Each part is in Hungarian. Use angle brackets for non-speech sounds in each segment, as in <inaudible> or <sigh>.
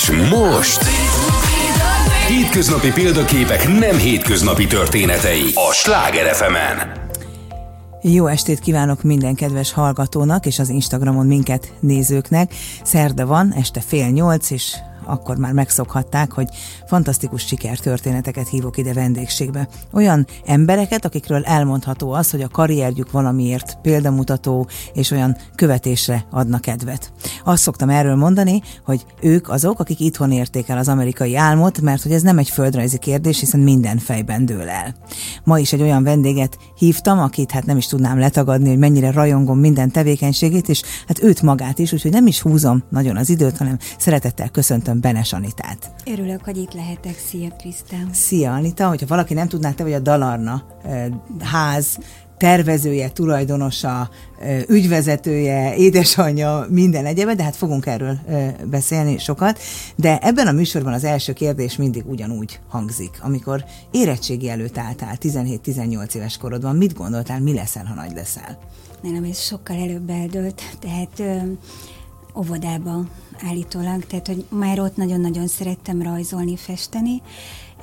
És most... Hétköznapi példaképek nem hétköznapi történetei a Sláger fm -en. Jó estét kívánok minden kedves hallgatónak és az Instagramon minket nézőknek. Szerda van, este fél nyolc, és akkor már megszokhatták, hogy fantasztikus sikertörténeteket hívok ide vendégségbe. Olyan embereket, akikről elmondható az, hogy a karrierjük valamiért példamutató és olyan követésre adnak kedvet. Azt szoktam erről mondani, hogy ők azok, akik itthon érték el az amerikai álmot, mert hogy ez nem egy földrajzi kérdés, hiszen minden fejben dől el. Ma is egy olyan vendéget hívtam, akit hát nem is tudnám letagadni, hogy mennyire rajongom minden tevékenységét, és hát őt magát is, úgyhogy nem is húzom nagyon az időt, hanem szeretettel köszöntöm Benes Anitát. Örülök, hogy itt lehetek. Szia, Krisztán. Szia, Anita. Hogyha valaki nem tudná, te vagy a Dalarna ház tervezője, tulajdonosa, ügyvezetője, édesanyja, minden egyebe, de hát fogunk erről beszélni sokat. De ebben a műsorban az első kérdés mindig ugyanúgy hangzik. Amikor érettségi előtt álltál, 17-18 éves korodban, mit gondoltál, mi leszel, ha nagy leszel? Nem, ez sokkal előbb eldőlt. Tehát óvodába állítólag, tehát hogy már ott nagyon-nagyon szerettem rajzolni, festeni.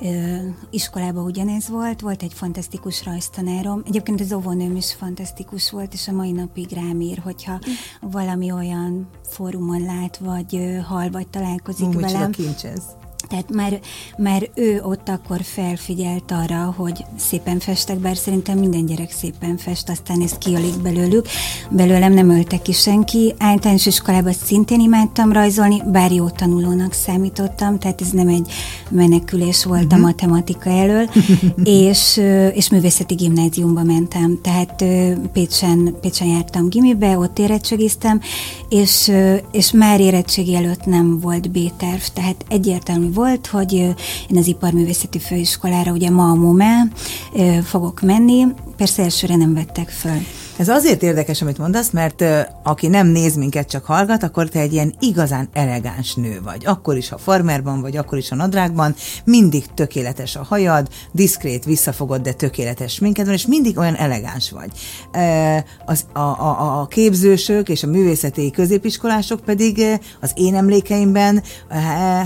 Ö, iskolában ugyanez volt, volt egy fantasztikus rajztanárom. Egyébként az óvónőm is fantasztikus volt, és a mai napig rám ír, hogyha valami olyan fórumon lát, vagy hal, vagy találkozik Ó, velem. Kincs ez. Tehát már, már ő ott akkor felfigyelt arra, hogy szépen festek, bár szerintem minden gyerek szépen fest, aztán ez kialig belőlük. Belőlem nem ölte ki senki. Általános iskolában szintén imádtam rajzolni, bár jó tanulónak számítottam, tehát ez nem egy menekülés volt uh-huh. a mhm. matematika elől, <laughs> és, és művészeti gimnáziumba mentem. Tehát Pécsen, Pécsen jártam gimibe, ott érettségiztem, és, és már érettségi előtt nem volt B-terv, tehát egyértelmű volt, hogy én az Iparművészeti Főiskolára, ugye ma a MOME, fogok menni, persze elsőre nem vettek föl. Ez azért érdekes, amit mondasz, mert aki nem néz minket, csak hallgat, akkor te egy ilyen igazán elegáns nő vagy. Akkor is, ha farmerban vagy, akkor is a nadrágban, mindig tökéletes a hajad, diszkrét, visszafogod, de tökéletes minket van, és mindig olyan elegáns vagy. Az, a, a, a képzősök és a művészeti középiskolások pedig az én emlékeimben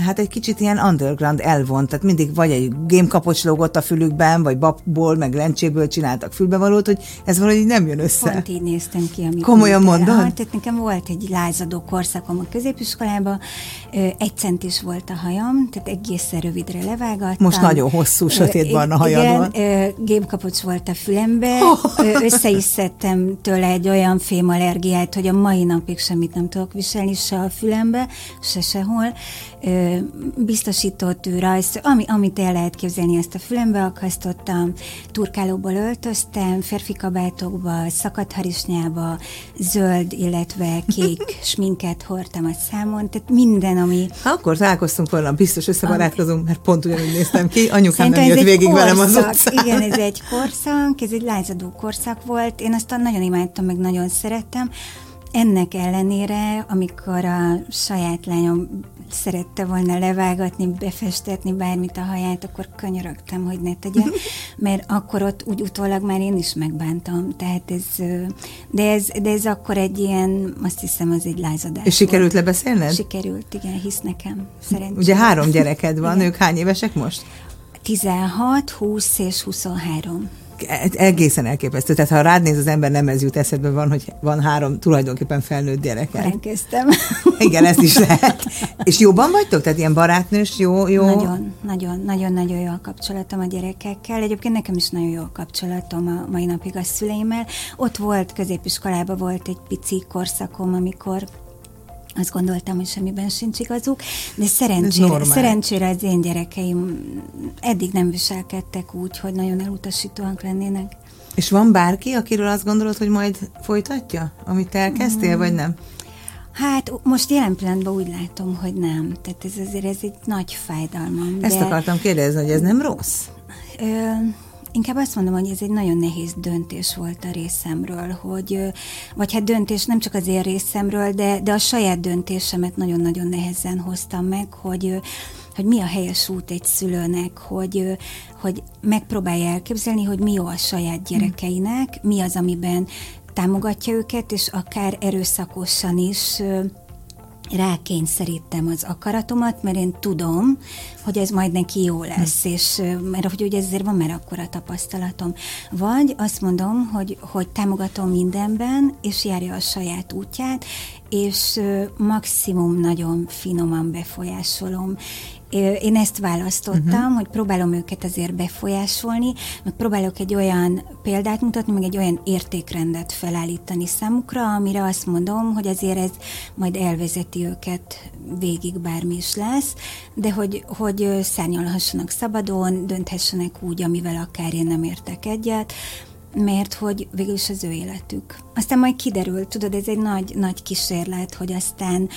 hát egy kicsit ilyen underground elvont, tehát mindig vagy egy gémkapocs lógott a fülükben, vagy babból, meg lencséből csináltak fülbevalót, hogy ez valahogy nem jön össze össze. Pont így néztem ki, amikor... Komolyan mondod? Ha, tehát nekem volt egy lázadó korszakom a középiskolában, egy centis volt a hajam, tehát egészen rövidre levágattam. Most nagyon hosszú, sötét barna hajad Igen, gémkapocs volt a fülembe, oh. össze is szedtem tőle egy olyan fémallergiát, hogy a mai napig semmit nem tudok viselni, se a fülembe, se sehol. Biztosított rajz, ami, amit el lehet képzelni, ezt a fülembe akasztottam, turkálóból öltöztem, férfi kabátokba, szakadharisnyába, zöld, illetve kék <laughs> sminket hordtam a számon, tehát minden, ami... Ha akkor találkoztunk volna, biztos összebarátkozunk, mert pont ugyanúgy néztem ki, anyukám nem jött végig korszak. velem az utcán. Igen, ez egy korszak, ez egy lázadó korszak volt, én azt nagyon imádtam, meg nagyon szerettem, ennek ellenére, amikor a saját lányom szerette volna levágatni, befestetni bármit a haját, akkor könyörögtem, hogy ne tegye, <laughs> mert akkor ott úgy utólag már én is megbántam. Tehát ez, de ez, de ez akkor egy ilyen, azt hiszem, az egy lázadás És sikerült volt. lebeszélned? Sikerült, igen, hisz nekem. Szerencsére. Ugye három gyereked van, ők hány évesek most? 16, 20 és 23 egészen elképesztő. Tehát ha rád néz az ember, nem ez jut eszedbe van, hogy van három tulajdonképpen felnőtt gyereke. Elkezdtem. <laughs> Igen, ez is lehet. És jobban vagytok? Tehát ilyen barátnős, jó, jó? Nagyon, nagyon, nagyon, nagyon jó a kapcsolatom a gyerekekkel. Egyébként nekem is nagyon jó a kapcsolatom a mai napig a szüleimmel. Ott volt, középiskolában volt egy pici korszakom, amikor azt gondoltam, hogy semmiben sincs igazuk, de szerencsére, szerencsére az én gyerekeim eddig nem viselkedtek úgy, hogy nagyon elutasítóak lennének. És van bárki, akiről azt gondolod, hogy majd folytatja, amit elkezdtél, mm. vagy nem? Hát most jelen pillanatban úgy látom, hogy nem. Tehát ez azért ez egy nagy fájdalmam. Ezt de... akartam kérdezni, hogy ez nem rossz? Ö, Inkább azt mondom, hogy ez egy nagyon nehéz döntés volt a részemről, hogy, vagy hát döntés nem csak az én részemről, de, de a saját döntésemet nagyon-nagyon nehezen hoztam meg, hogy, hogy mi a helyes út egy szülőnek, hogy, hogy megpróbálja elképzelni, hogy mi jó a saját gyerekeinek, mi az, amiben támogatja őket, és akár erőszakosan is rákényszerítem az akaratomat, mert én tudom, hogy ez majd neki jó lesz, hm. és mert hogy ugye ezért van már akkora tapasztalatom. Vagy azt mondom, hogy, hogy támogatom mindenben, és járja a saját útját, és maximum nagyon finoman befolyásolom, én ezt választottam, uh-huh. hogy próbálom őket azért befolyásolni, meg próbálok egy olyan példát mutatni, meg egy olyan értékrendet felállítani számukra, amire azt mondom, hogy azért ez majd elvezeti őket végig bármi is lesz, de hogy, hogy szárnyalhassanak szabadon, dönthessenek úgy, amivel akár én nem értek egyet, mert hogy végül is az ő életük. Aztán majd kiderül, tudod, ez egy nagy, nagy kísérlet, hogy aztán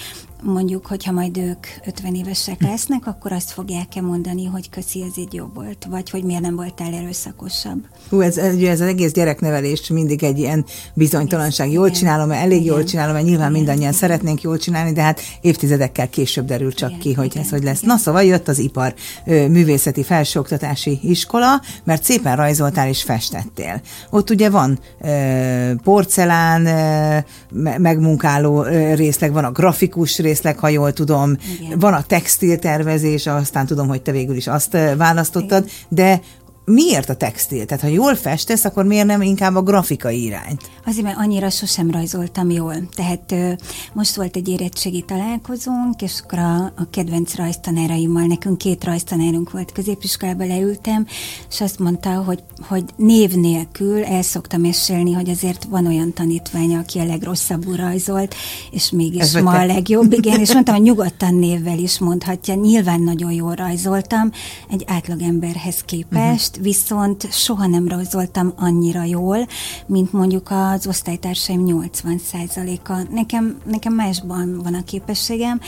mondjuk, hogyha majd ők 50 évesek lesznek, akkor azt fogják-e mondani, hogy köszi, ez így jobb volt, vagy hogy miért nem voltál erőszakosabb. Hú, ez, ez, ez az egész gyereknevelés mindig egy ilyen bizonytalanság. Jól igen. csinálom elég igen. jól csinálom mert nyilván igen. mindannyian szeretnénk jól csinálni, de hát évtizedekkel később derül csak igen, ki, hogy igen, ez hogy lesz. Igen. Na szóval jött az ipar művészeti felsőoktatási iskola, mert szépen rajzoltál és festettél. Ott ugye van ö, porcelán, ö, megmunkáló ö, részleg, van a grafikus részleg, ha jól tudom. Igen. Van a textiltervezés, aztán tudom, hogy te végül is azt választottad, Igen. de miért a textil? Tehát ha jól festesz, akkor miért nem inkább a grafikai irányt? Azért, mert annyira sosem rajzoltam jól. Tehát ö, most volt egy érettségi találkozónk, és akkor a, a kedvenc rajztanáraimmal, nekünk két rajztanárunk volt, középiskolába leültem, és azt mondta, hogy, hogy név nélkül el szoktam mesélni, hogy azért van olyan tanítványa, aki a legrosszabbul rajzolt, és mégis Ez ma a legjobb, igen, és mondtam, hogy <laughs> nyugodtan névvel is mondhatja, nyilván nagyon jól rajzoltam, egy átlagemberhez képest, uh-huh viszont soha nem rajzoltam annyira jól, mint mondjuk az osztálytársaim 80%-a. Nekem, nekem másban van a képességem.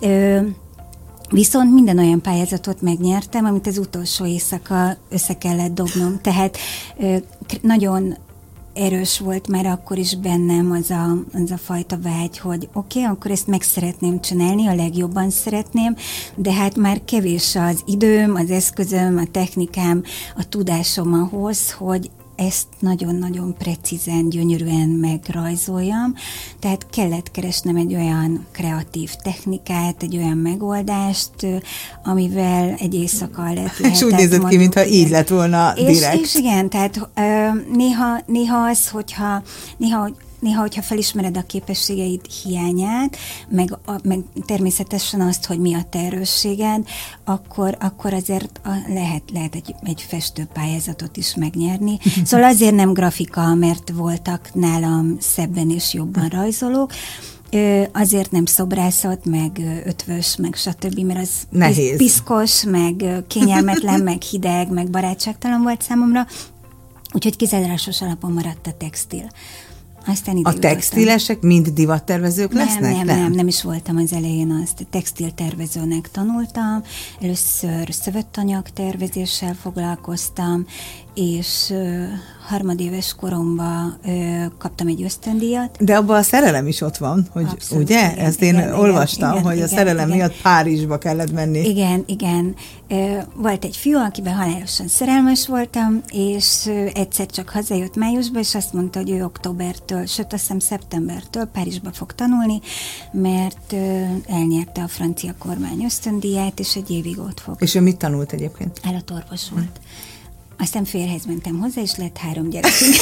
Ö, Viszont minden olyan pályázatot megnyertem, amit az utolsó éjszaka össze kellett dobnom. Tehát ö, nagyon erős volt már akkor is bennem az a, az a fajta vágy, hogy oké, okay, akkor ezt meg szeretném csinálni, a legjobban szeretném, de hát már kevés az időm, az eszközöm, a technikám, a tudásom ahhoz, hogy ezt nagyon-nagyon precízen, gyönyörűen megrajzoljam, tehát kellett keresnem egy olyan kreatív technikát, egy olyan megoldást, amivel egy éjszaka lett És úgy nézett ki, mintha így lett volna direkt. És, és igen, tehát néha, néha az, hogyha néha néha, hogyha felismered a képességeid hiányát, meg, a, meg természetesen azt, hogy mi a te erősséged, akkor, akkor azért a, lehet, lehet egy, egy festőpályázatot is megnyerni. <laughs> Szóval azért nem grafika, mert voltak nálam szebben és jobban <laughs> rajzolók, Azért nem szobrászat, meg ötvös, meg stb., mert az Nehéz. piszkos, meg kényelmetlen, <laughs> meg hideg, meg barátságtalan volt számomra, úgyhogy kizárásos alapon maradt a textil. Aztán a textilesek voltam. mind divattervezők nem, lesznek? Nem, nem, nem, nem is voltam az elején azt. Textiltervezőnek tanultam, először szövettanyag tervezéssel foglalkoztam, és harmadéves koromban ö, kaptam egy ösztöndíjat. De abban a szerelem is ott van, hogy Abszolút, ugye? Igen, Ezt én igen, olvastam, igen, hogy igen, a szerelem igen. miatt Párizsba kellett menni. Igen, igen. Volt egy fiú, akiben halálosan szerelmes voltam, és egyszer csak hazajött májusba, és azt mondta, hogy ő októbertől, sőt azt hiszem szeptembertől Párizsba fog tanulni, mert elnyerte a francia kormány ösztöndíját, és egy évig ott fog. És ő mit tanult egyébként? Állatorvos volt. Hm. Aztán férhez mentem hozzá, és lett három gyerekünk.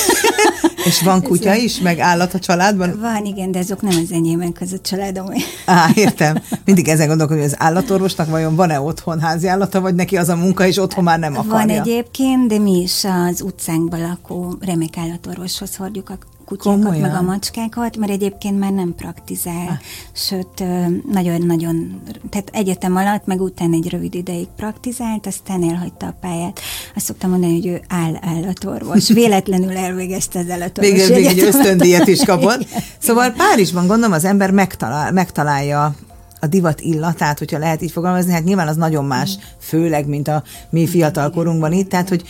<laughs> és van kutya is, meg állat a családban? Van, igen, de azok nem az enyémek, az a családom. Á, értem. Mindig ezen gondolkodom, hogy az állatorvosnak vajon van-e otthon házi állata, vagy neki az a munka, és otthon már nem akarja? Van egyébként, de mi is az utcánkban lakó remek állatorvoshoz hordjuk a kutyákat, Komolyan? meg a macskákat, mert egyébként már nem praktizál, ah. sőt, nagyon-nagyon, tehát egyetem alatt, meg utána egy rövid ideig praktizált, aztán elhagyta a pályát. Azt szoktam mondani, hogy ő áll állatorvos. <laughs> Véletlenül elvégezte az állatorvos Végül még egy ösztöndíjat is kapott. <laughs> Szóval Párizsban gondolom az ember megtalál, megtalálja a divat illatát, hogyha lehet így fogalmazni, hát nyilván az nagyon más, mm. főleg, mint a mi fiatal korunkban itt, tehát hogy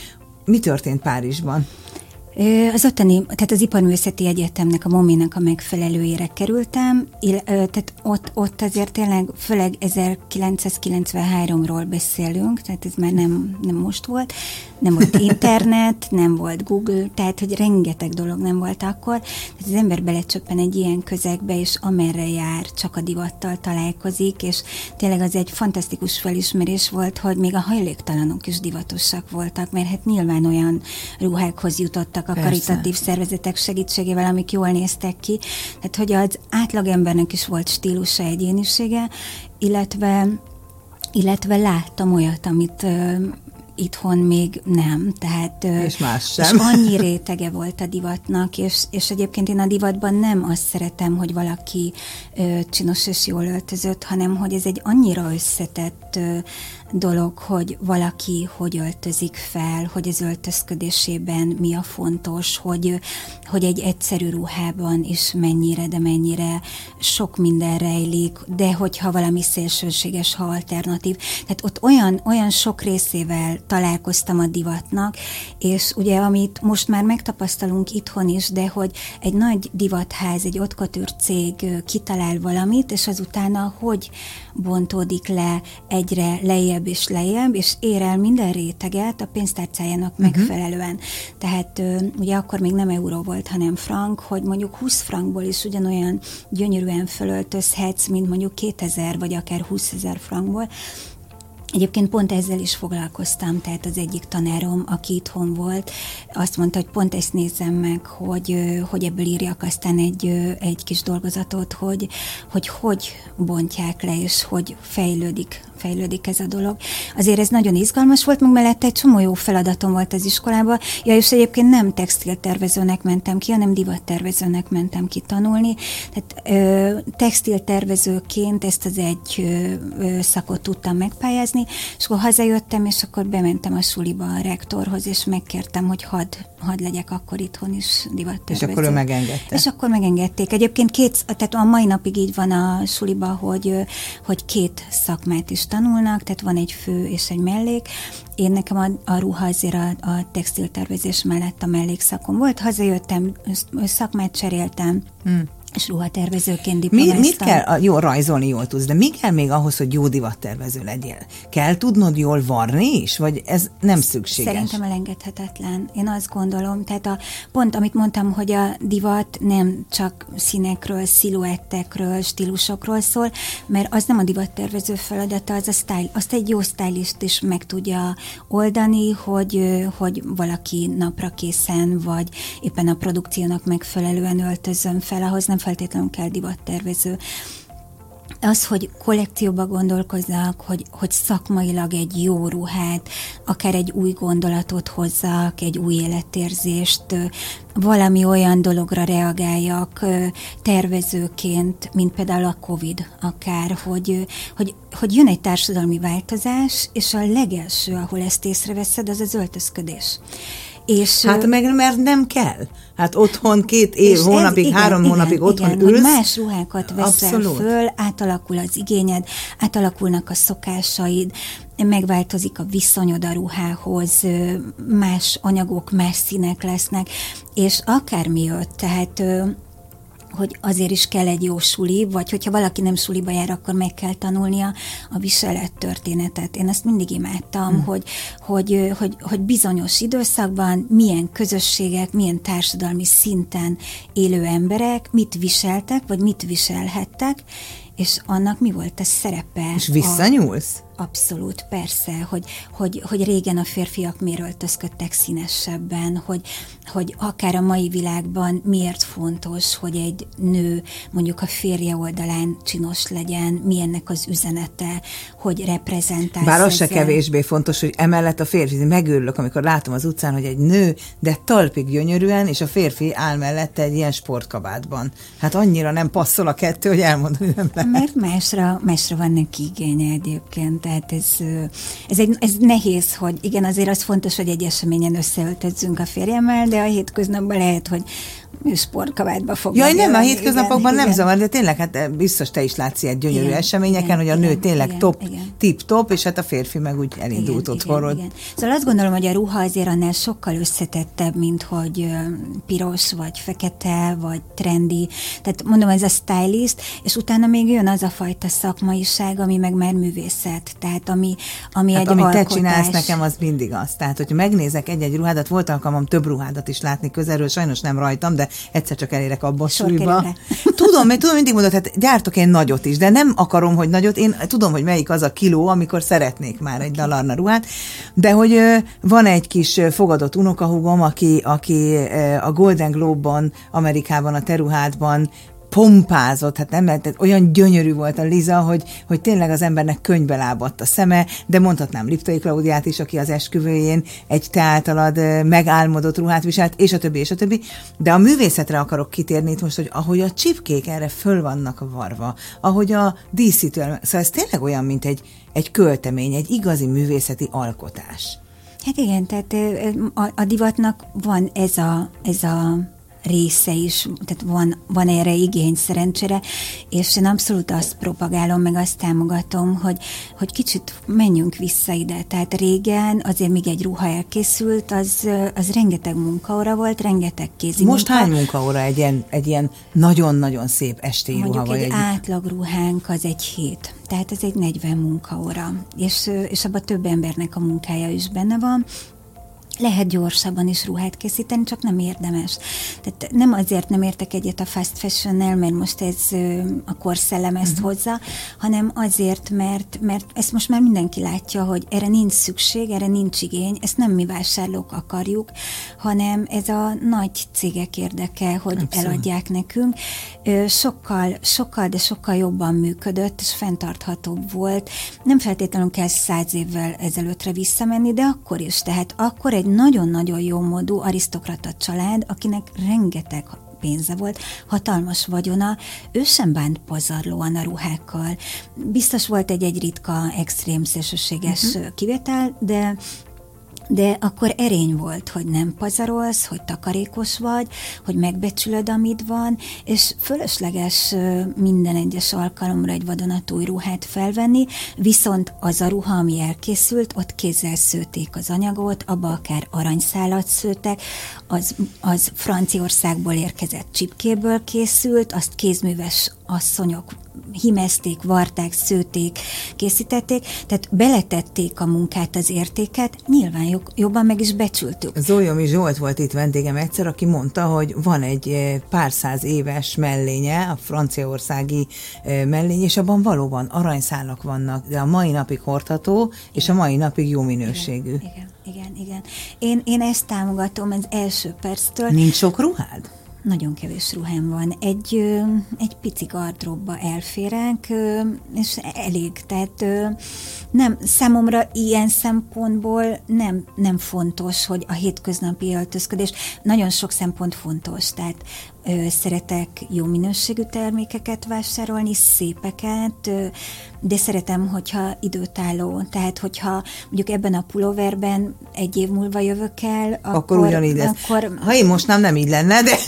mi történt Párizsban? Az ottani, tehát az Iparművészeti Egyetemnek, a MOMI-nak a megfelelőjére kerültem, tehát ott, ott azért tényleg, főleg 1993-ról beszélünk, tehát ez már nem, nem most volt, nem volt internet, nem volt Google, tehát hogy rengeteg dolog nem volt akkor. Tehát az ember belecsöppen egy ilyen közegbe, és amerre jár, csak a divattal találkozik, és tényleg az egy fantasztikus felismerés volt, hogy még a hajléktalanok is divatosak voltak, mert hát nyilván olyan ruhákhoz jutottak a Persze. karitatív szervezetek segítségével, amik jól néztek ki. Tehát, hogy az átlagembernek is volt stílusa, egyénisége, illetve illetve láttam olyat, amit itthon még nem. Tehát, és más sem. És <laughs> annyi rétege volt a divatnak, és, és egyébként én a divatban nem azt szeretem, hogy valaki ö, csinos és jól öltözött, hanem hogy ez egy annyira összetett ö, dolog, hogy valaki hogy öltözik fel, hogy az öltözködésében mi a fontos, hogy, hogy egy egyszerű ruhában is mennyire, de mennyire sok minden rejlik, de hogyha valami szélsőséges, ha alternatív. Tehát ott olyan, olyan sok részével találkoztam a divatnak, és ugye amit most már megtapasztalunk itthon is, de hogy egy nagy divatház, egy ottkotűr cég kitalál valamit, és azután hogy bontódik le egyre lejjebb és lejjebb, és ér el minden réteget a pénztárcájának uh-huh. megfelelően. Tehát ugye akkor még nem euró volt, hanem frank, hogy mondjuk 20 frankból is ugyanolyan gyönyörűen fölöltözhetsz, mint mondjuk 2000 vagy akár 20 ezer frankból, Egyébként pont ezzel is foglalkoztam, tehát az egyik tanárom, aki itthon volt, azt mondta, hogy pont ezt nézzem meg, hogy, hogy ebből írjak aztán egy, egy kis dolgozatot, hogy, hogy hogy bontják le, és hogy fejlődik fejlődik ez a dolog. Azért ez nagyon izgalmas volt, meg mellette egy csomó jó feladatom volt az iskolába. Ja, és egyébként nem textiltervezőnek mentem ki, hanem divattervezőnek mentem ki tanulni. Tehát textiltervezőként ezt az egy szakot tudtam megpályázni, és akkor hazajöttem, és akkor bementem a suliba a rektorhoz, és megkértem, hogy hadd had legyek akkor itthon is divattervező. És akkor ő megengedte. És akkor megengedték. Egyébként két, tehát a mai napig így van a suliba, hogy, hogy két szakmát is tanulnak, tehát van egy fő és egy mellék. Én nekem a, a ruha azért a, a textiltervezés mellett a mellékszakom volt. Hazajöttem, szakmát cseréltem, hmm és ruhatervezőként diplomáztam. Mi, mit kell, jó, rajzolni jól tudsz, de mi kell még ahhoz, hogy jó divattervező legyél? Kell tudnod jól varni is, vagy ez nem szükséges? Szerintem elengedhetetlen. Én azt gondolom, tehát a pont, amit mondtam, hogy a divat nem csak színekről, sziluettekről, stílusokról szól, mert az nem a divattervező feladata, az a style, azt egy jó stylist is meg tudja oldani, hogy, hogy valaki napra készen, vagy éppen a produkciónak megfelelően öltözön fel, ahhoz nem feltétlenül kell divattervező. Az, hogy kollekcióba gondolkozzak, hogy, hogy szakmailag egy jó ruhát, akár egy új gondolatot hozzak, egy új életérzést, valami olyan dologra reagáljak tervezőként, mint például a Covid akár, hogy, hogy, hogy jön egy társadalmi változás, és a legelső, ahol ezt észreveszed, az az öltözködés. És, hát meg mert nem kell. Hát otthon két év, hónapig, ez, igen, három igen, hónapig otthon igen, ülsz. más ruhákat veszel Abszolút. föl, átalakul az igényed, átalakulnak a szokásaid, megváltozik a viszonyod a ruhához, más anyagok, más színek lesznek, és akármi jött, tehát hogy azért is kell egy jó suli, vagy hogyha valaki nem suliba jár, akkor meg kell tanulnia a viselet történetet. Én ezt mindig imádtam, hmm. hogy, hogy, hogy, hogy bizonyos időszakban milyen közösségek, milyen társadalmi szinten élő emberek mit viseltek, vagy mit viselhettek, és annak mi volt a szerepe? És visszanyúlsz? A Abszolút, persze, hogy, hogy, hogy régen a férfiak miért öltözködtek színesebben, hogy, hogy akár a mai világban miért fontos, hogy egy nő mondjuk a férje oldalán csinos legyen, mi ennek az üzenete, hogy reprezentál. Bár az se kevésbé fontos, hogy emellett a férfi, megőrülök, amikor látom az utcán, hogy egy nő, de talpig gyönyörűen, és a férfi áll mellette egy ilyen sportkabátban. Hát annyira nem passzol a kettő, hogy elmondom, hogy nem lehet. Mert másra, másra van neki igénye egyébként. Tehát ez, ez, egy, ez nehéz, hogy igen, azért az fontos, hogy egy eseményen összeöltözzünk a férjemmel, de a hétköznapban lehet, hogy sportkabátba fog. Jaj, nem, a hétköznapokban igen, nem zavar, de tényleg, hát eh, biztos te is látsz ilyen gyönyörű igen, eseményeken, igen, hogy a nő igen, tényleg igen, top, igen. tip-top, és hát a férfi meg úgy elindult igen, otthonról. Igen, igen. Szóval azt gondolom, hogy a ruha azért annál sokkal összetettebb, mint hogy piros, vagy fekete, vagy trendi. Tehát mondom, ez a stylist, és utána még jön az a fajta szakmaiság, ami meg már művészet, tehát ami, ami hát, egy amit alkotás. te csinálsz nekem, az mindig az. Tehát, hogyha megnézek egy-egy ruhádat, volt alkalmam több ruhádat is látni közelről, sajnos nem rajtam, de egyszer csak elérek abba a súlyba. <laughs> Tudom, mert tudom, mindig mondod, hát gyártok én nagyot is, de nem akarom, hogy nagyot, én tudom, hogy melyik az a kiló, amikor szeretnék már egy dalarna ruhát, de hogy van egy kis fogadott unokahúgom, aki, aki a Golden Globe-ban, Amerikában, a teruhádban pompázott, hát nem lehet, olyan gyönyörű volt a Liza, hogy, hogy tényleg az embernek könyvbe lábadt a szeme, de mondhatnám Liptai Klaudiát is, aki az esküvőjén egy te általad megálmodott ruhát viselt, és a többi, és a többi. De a művészetre akarok kitérni itt most, hogy ahogy a csipkék erre föl vannak varva, ahogy a díszítő, szóval ez tényleg olyan, mint egy, egy költemény, egy igazi művészeti alkotás. Hát igen, tehát a, a divatnak van ez a, ez a része is, tehát van, van erre igény szerencsére, és én abszolút azt propagálom, meg azt támogatom, hogy, hogy kicsit menjünk vissza ide. Tehát régen azért még egy ruha elkészült, az, az rengeteg munkaóra volt, rengeteg kézi Most munka. hány munkaóra egy ilyen, egy ilyen nagyon-nagyon szép esti Mondjuk ruha? Vagy egy, egy átlag ruhánk az egy hét, tehát ez egy 40 munkaóra, és, és abban több embernek a munkája is benne van, lehet gyorsabban is ruhát készíteni, csak nem érdemes. Tehát nem azért nem értek egyet a fast fashion mert most ez a korszellem ezt uh-huh. hozza, hanem azért, mert, mert ezt most már mindenki látja, hogy erre nincs szükség, erre nincs igény, ezt nem mi vásárlók akarjuk, hanem ez a nagy cégek érdeke, hogy Abszolút. eladják nekünk. Sokkal, sokkal, de sokkal jobban működött, és fenntarthatóbb volt. Nem feltétlenül kell száz évvel ezelőttre visszamenni, de akkor is. Tehát akkor egy nagyon-nagyon jó módú arisztokrata család, akinek rengeteg pénze volt, hatalmas vagyona, ő sem bánt pazarlóan a ruhákkal. Biztos volt egy-egy ritka, extrém, szélsőséges uh-huh. kivétel, de de akkor erény volt, hogy nem pazarolsz, hogy takarékos vagy, hogy megbecsülöd, amit van, és fölösleges minden egyes alkalomra egy vadonatúj ruhát felvenni, viszont az a ruha, ami elkészült, ott kézzel szőték az anyagot, abba akár aranyszálat szőtek, az, az Franciaországból érkezett csipkéből készült, azt kézműves asszonyok himezték, varták, szőték, készítették, tehát beletették a munkát, az értéket, nyilván jobban meg is becsültük. Zolyomi Zsolt volt itt vendégem egyszer, aki mondta, hogy van egy eh, pár száz éves mellénye, a franciaországi eh, mellény, és abban valóban aranyszálak vannak, de a mai napig hordható, és a mai napig jó minőségű. Igen, igen, igen. igen. Én, én ezt támogatom az első perctől. Nincs sok ruhád? Nagyon kevés ruhám van. Egy, egy pici gardróbba elférek, és elég. Tehát nem, számomra ilyen szempontból nem, nem fontos, hogy a hétköznapi öltözködés nagyon sok szempont fontos. Tehát szeretek jó minőségű termékeket vásárolni, szépeket, de szeretem, hogyha időtálló. Tehát, hogyha mondjuk ebben a pulóverben egy év múlva jövök el, akkor, akkor ugyanígy akkor, Ha én most nem, nem így lenne, de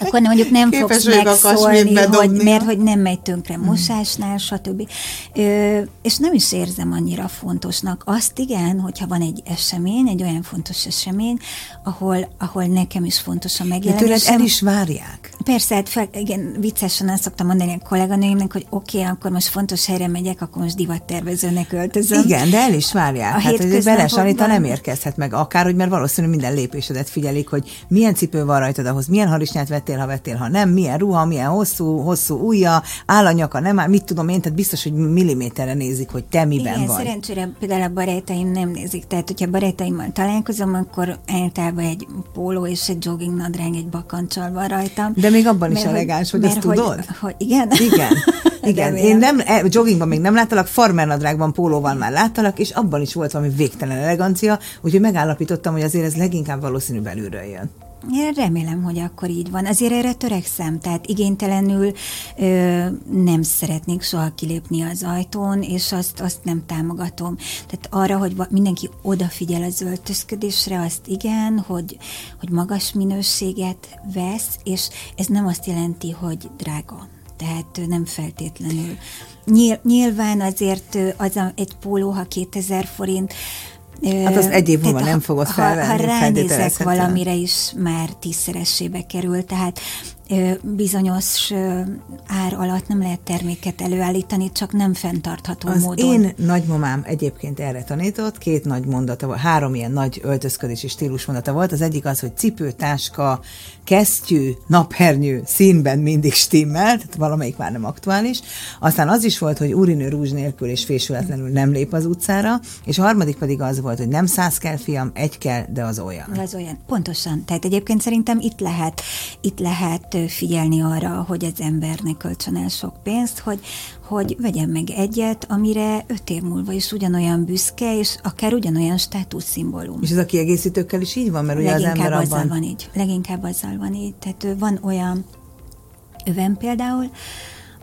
akkor mondjuk nem fogsz megszólni, hogy, mert hogy nem megy tönkre hmm. mosásnál, stb. Ö, és nem is érzem annyira fontosnak. Azt igen, hogyha van egy esemény, egy olyan fontos esemény, ahol, ahol nekem is fontos a megjelenés. el is várják. Persze, hát fel, igen, viccesen azt szoktam mondani a kolléganőimnek, hogy oké, okay, akkor most fontos helyre megyek, akkor most divattervezőnek öltözöm. Igen, de el is várják. A hát, hogy Beres Anita nem érkezhet meg, akár, hogy mert valószínűleg minden lépésedet figyelik, hogy milyen cipő van rajtad ahhoz, milyen harisnyát vettél, ha vettél, ha nem, milyen ruha, milyen hosszú, hosszú ujja, áll a nyaka, nem áll, mit tudom én, tehát biztos, hogy milliméterre nézik, hogy te miben Igen, vagy. szerencsére például a barátaim nem nézik, tehát hogyha barátaimmal találkozom, akkor általában egy póló és egy jogging nadrág, egy bakancsal van rajtam. De még abban is elegáns, hogy, hogy ezt tudod? Hogy, hogy igen? Igen. <laughs> Igen, én nem, e, joggingban még nem láttalak, farmernadrágban, pólóval már láttalak, és abban is volt valami végtelen elegancia, úgyhogy megállapítottam, hogy azért ez leginkább valószínű belülről jön. Én remélem, hogy akkor így van. Azért erre törekszem, tehát igénytelenül ö, nem szeretnék soha kilépni az ajtón, és azt, azt nem támogatom. Tehát arra, hogy mindenki odafigyel az öltözködésre, azt igen, hogy, hogy magas minőséget vesz, és ez nem azt jelenti, hogy drága. Tehát nem feltétlenül. Nyilván azért az a, egy póló, ha 2000 forint, Hát az egy év múlva nem fogod felvenni. Ha, ha ránézek valamire is már tízszeresébe kerül, tehát bizonyos ár alatt nem lehet terméket előállítani, csak nem fenntartható Az módon. én nagymamám egyébként erre tanított, két nagy mondata, volt, három ilyen nagy öltözködési stílus mondata volt. Az egyik az, hogy cipő, táska, kesztyű, naphernyő színben mindig stimmel, tehát valamelyik már nem aktuális. Aztán az is volt, hogy urinő rúzs nélkül és fésületlenül nem lép az utcára, és a harmadik pedig az volt, hogy nem száz kell, fiam, egy kell, de az olyan. Az olyan. Pontosan. Tehát egyébként szerintem itt lehet, itt lehet figyelni arra, hogy az embernek kölcsön el sok pénzt, hogy, hogy vegyen meg egyet, amire öt év múlva is ugyanolyan büszke, és akár ugyanolyan státuszszimbólum. És ez a kiegészítőkkel is így van, mert ugye az ember azzal abban... van így. Leginkább azzal van így. Tehát van olyan övem például,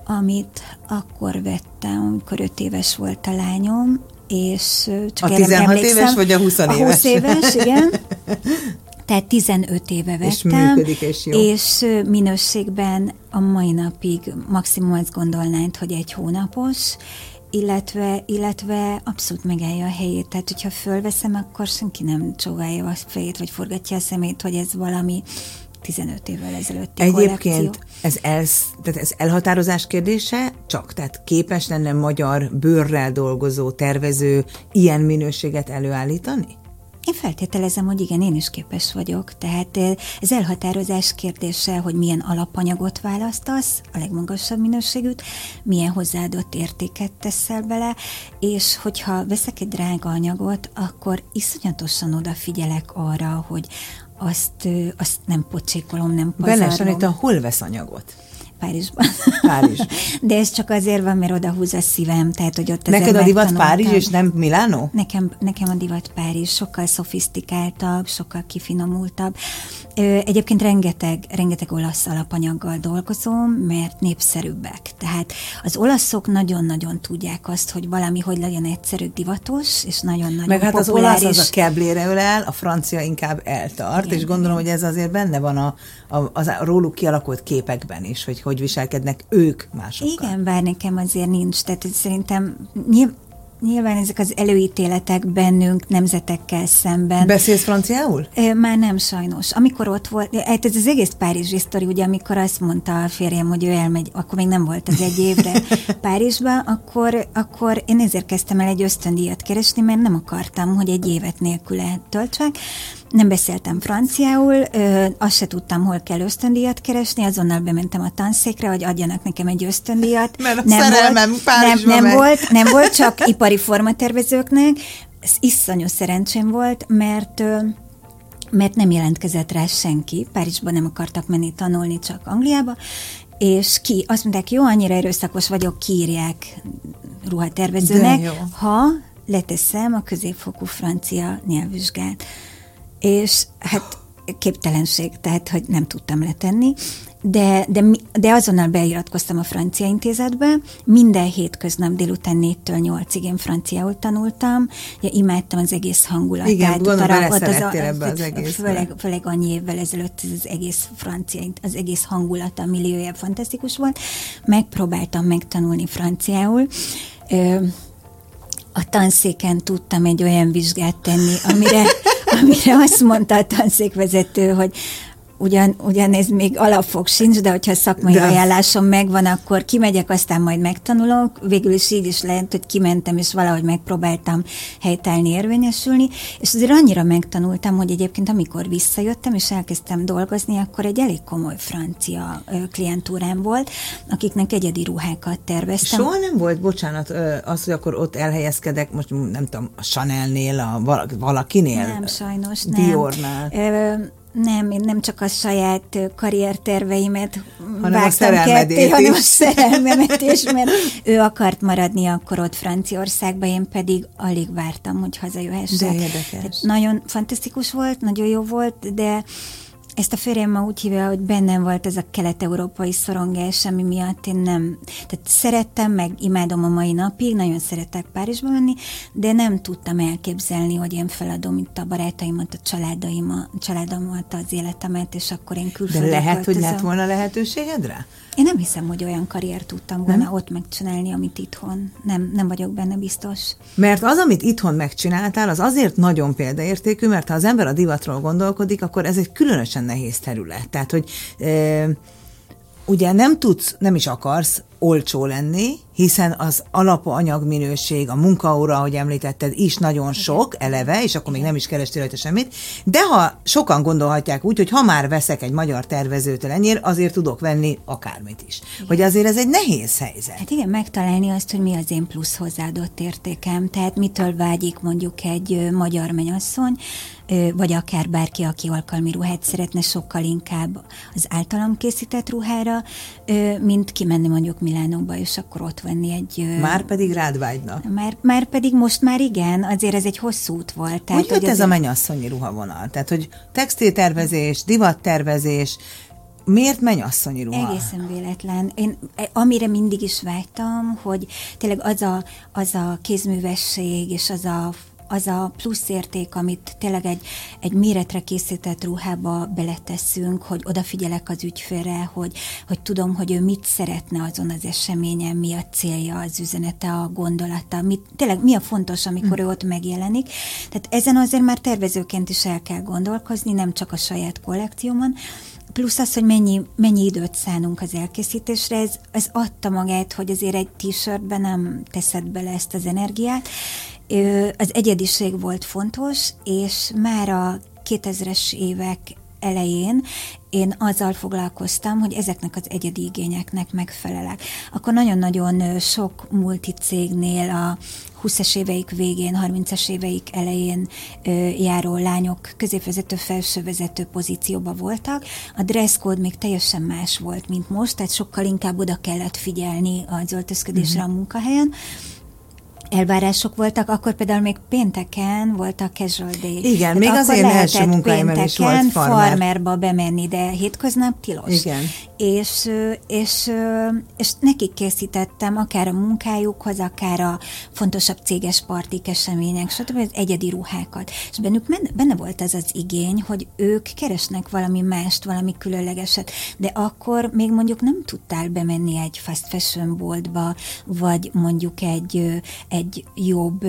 amit akkor vettem, amikor öt éves volt a lányom, és csak a 16 éves, vagy a 20 éves? A 20 éves, igen. <laughs> Tehát 15 éve vettem. És működik, és jó. És minőségben a mai napig maximum azt gondolnád, hogy egy hónapos, illetve, illetve abszolút megállja a helyét. Tehát, hogyha fölveszem, akkor senki nem csóválja a fejét, vagy forgatja a szemét, hogy ez valami 15 évvel ezelőtti Egyébként kollekció. ez, elsz, tehát ez elhatározás kérdése, csak tehát képes lenne magyar bőrrel dolgozó tervező ilyen minőséget előállítani? Én feltételezem, hogy igen, én is képes vagyok. Tehát ez elhatározás kérdése, hogy milyen alapanyagot választasz, a legmagasabb minőségűt, milyen hozzáadott értéket teszel bele, és hogyha veszek egy drága anyagot, akkor iszonyatosan odafigyelek arra, hogy azt, azt nem pocsékolom, nem pazarlom. Bele, hol vesz anyagot? Párizsban. Párizs. <laughs> De ez csak azért van, mert oda húz a szívem, tehát hogy ott Neked a divat Párizs, és nem Milánó? Nekem, nekem a divat Párizs sokkal szofisztikáltabb, sokkal kifinomultabb. Egyébként rengeteg, rengeteg olasz alapanyaggal dolgozom, mert népszerűbbek. Tehát az olaszok nagyon-nagyon tudják azt, hogy valami hogy legyen egyszerű divatos, és nagyon-nagyon Meg hát populáris. az olasz az a keblére ölel, a francia inkább eltart, igen, és gondolom, igen. hogy ez azért benne van a, a, az a róluk kialakult képekben is, hogy hogy viselkednek ők másokkal. Igen, bár nekem azért nincs. Tehát szerintem nyilv, Nyilván ezek az előítéletek bennünk nemzetekkel szemben. Beszélsz franciául? Már nem sajnos. Amikor ott volt, hát ez az egész Párizsi sztori, ugye amikor azt mondta a férjem, hogy ő elmegy, akkor még nem volt az egy évre <laughs> Párizsba, akkor, akkor én ezért kezdtem el egy ösztöndíjat keresni, mert nem akartam, hogy egy évet nélküle töltsek. Nem beszéltem franciául, ö, azt se tudtam, hol kell ösztöndíjat keresni, azonnal bementem a tanszékre, hogy adjanak nekem egy ösztöndíjat. <laughs> Mert a nem volt, nem, nem volt, nem volt, <laughs> csak ipari formatervezőknek. Ez iszonyú szerencsém volt, mert mert nem jelentkezett rá senki. Párizsban nem akartak menni tanulni, csak Angliába, és ki, azt mondták, jó, annyira erőszakos vagyok, kiírják ruhatervezőnek, ha leteszem a középfokú francia nyelvvizsgát és hát képtelenség, tehát hogy nem tudtam letenni, de, de, de azonnal beiratkoztam a francia intézetbe, minden hétköznap délután 4-től 8-ig én franciául tanultam, ja, imádtam az egész hangulatát. Igen, gondolom, a, ebbe az egész. Főleg, főleg annyi évvel ezelőtt ez az egész francia, az egész hangulata, a milliója fantasztikus volt. Megpróbáltam megtanulni franciául, a tanszéken tudtam egy olyan vizsgát tenni, amire, <laughs> amire azt mondta a tanszékvezető, hogy ugyan, ugyan ez még alapfok sincs, de hogyha szakmai de. ajánlásom megvan, akkor kimegyek, aztán majd megtanulok. Végül is így is lehet, hogy kimentem, és valahogy megpróbáltam helytállni, érvényesülni, és azért annyira megtanultam, hogy egyébként amikor visszajöttem, és elkezdtem dolgozni, akkor egy elég komoly francia klientúrám volt, akiknek egyedi ruhákat terveztem. Soha nem volt, bocsánat, az, hogy akkor ott elhelyezkedek, most nem tudom, a Chanelnél, a valakinél? Nem, sajnos nem. Diornál? Nem, én nem csak a saját karrierterveimet hanem a ketté, hanem a szerelmemet is, mert ő akart maradni akkor ott Franciaországba, én pedig alig vártam, hogy hazajöhessek. De érdekes. Nagyon fantasztikus volt, nagyon jó volt, de ezt a férjem ma úgy hívja, hogy bennem volt ez a kelet-európai szorongás, ami miatt én nem, tehát szerettem, meg imádom a mai napig, nagyon szeretek Párizsba menni, de nem tudtam elképzelni, hogy én feladom itt a barátaimat, a családaim, a családomat, az életemet, és akkor én külföldre De lehet, költözöm. hogy lett volna lehetőségedre? Én nem hiszem, hogy olyan karriert tudtam volna nem? ott megcsinálni, amit itthon. Nem, nem vagyok benne biztos. Mert az, amit itthon megcsináltál, az azért nagyon példaértékű, mert ha az ember a divatról gondolkodik, akkor ez egy különösen nehéz terület. Tehát, hogy e, ugye nem tudsz, nem is akarsz olcsó lenni, hiszen az alapanyagminőség, a munkaóra, ahogy említetted, is nagyon sok eleve, és akkor még nem is kerestél rajta semmit, de ha sokan gondolhatják úgy, hogy ha már veszek egy magyar tervezőtől ennyire, azért tudok venni akármit is. Igen. Hogy azért ez egy nehéz helyzet. Hát igen, megtalálni azt, hogy mi az én plusz hozzáadott értékem, tehát mitől vágyik mondjuk egy magyar menyasszony, vagy akár bárki, aki alkalmi ruhát szeretne sokkal inkább az általam készített ruhára, mint kimenni mondjuk Milánóba, és akkor ott venni egy... Már pedig rád vágynak. Már, már pedig most már igen, azért ez egy hosszú út volt. Tehát, hogy jött ez azért... a mennyasszonyi ruhavonal? Tehát, hogy textiltervezés, divattervezés, Miért mennyasszonyi ruha? Egészen véletlen. Én amire mindig is vágytam, hogy tényleg az a, az a kézművesség és az a az a plusz érték, amit tényleg egy, egy méretre készített ruhába beleteszünk, hogy odafigyelek az ügyfélre, hogy, hogy tudom, hogy ő mit szeretne azon az eseményen, mi a célja, az üzenete, a gondolata, mit, tényleg mi a fontos, amikor hm. ő ott megjelenik. Tehát ezen azért már tervezőként is el kell gondolkozni, nem csak a saját kollekciómon, plusz az, hogy mennyi, mennyi időt szánunk az elkészítésre, ez, ez adta magát, hogy azért egy t-shirtben nem teszed bele ezt az energiát, az egyediség volt fontos, és már a 2000-es évek elején én azzal foglalkoztam, hogy ezeknek az egyedi igényeknek megfelelek. Akkor nagyon-nagyon sok multicégnél a 20-es éveik végén, 30-es éveik elején járó lányok középvezető, felsővezető pozícióba voltak. A dresscode még teljesen más volt, mint most, tehát sokkal inkább oda kellett figyelni az öltözködésre mm-hmm. a munkahelyen elvárások voltak, akkor például még pénteken volt a casual day. Igen, Tehát még az én első munkáimban is volt farmer. farmerba bemenni, de hétköznap tilos. Igen. És, és, és nekik készítettem akár a munkájukhoz, akár a fontosabb céges partik, események, stb. az egyedi ruhákat. És bennük benne volt ez az igény, hogy ők keresnek valami mást, valami különlegeset, de akkor még mondjuk nem tudtál bemenni egy fast fashion boltba, vagy mondjuk egy, egy jobb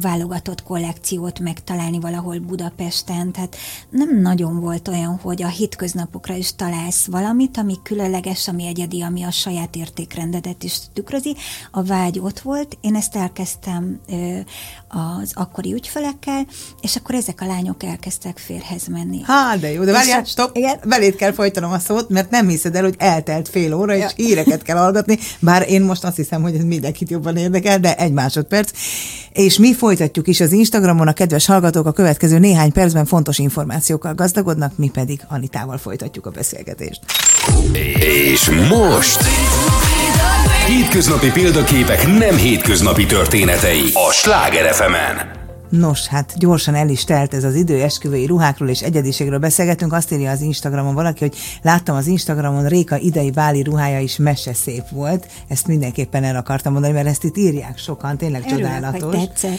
válogatott kollekciót megtalálni valahol Budapesten, tehát nem nagyon volt olyan, hogy a hétköznapokra is találsz valamit, ami különleges, ami egyedi, ami a saját értékrendedet is tükrözi. A vágy ott volt, én ezt elkezdtem az akkori ügyfelekkel, és akkor ezek a lányok elkezdtek férhez menni. Há, de jó, de várjál, stop, igen? beléd kell folytanom a szót, mert nem hiszed el, hogy eltelt fél óra, és ja. híreket kell hallgatni, bár én most azt hiszem, hogy ez mindenkit jobban érdekel, de egy másodperc. És mi folytatjuk is az Instagramon, a kedves hallgatók a következő néhány percben fontos információkkal gazdagodnak, mi pedig Anitával folytatjuk a beszélgetést. És most... Hétköznapi példaképek nem hétköznapi történetei a Sláger fm -en. Nos, hát gyorsan el is telt ez az idő, esküvői ruhákról és egyediségről beszélgetünk. Azt írja az Instagramon valaki, hogy láttam az Instagramon Réka idei báli ruhája is mese szép volt. Ezt mindenképpen el akartam mondani, mert ezt itt írják sokan, tényleg Örülök, csodálatos. Hogy tetszett.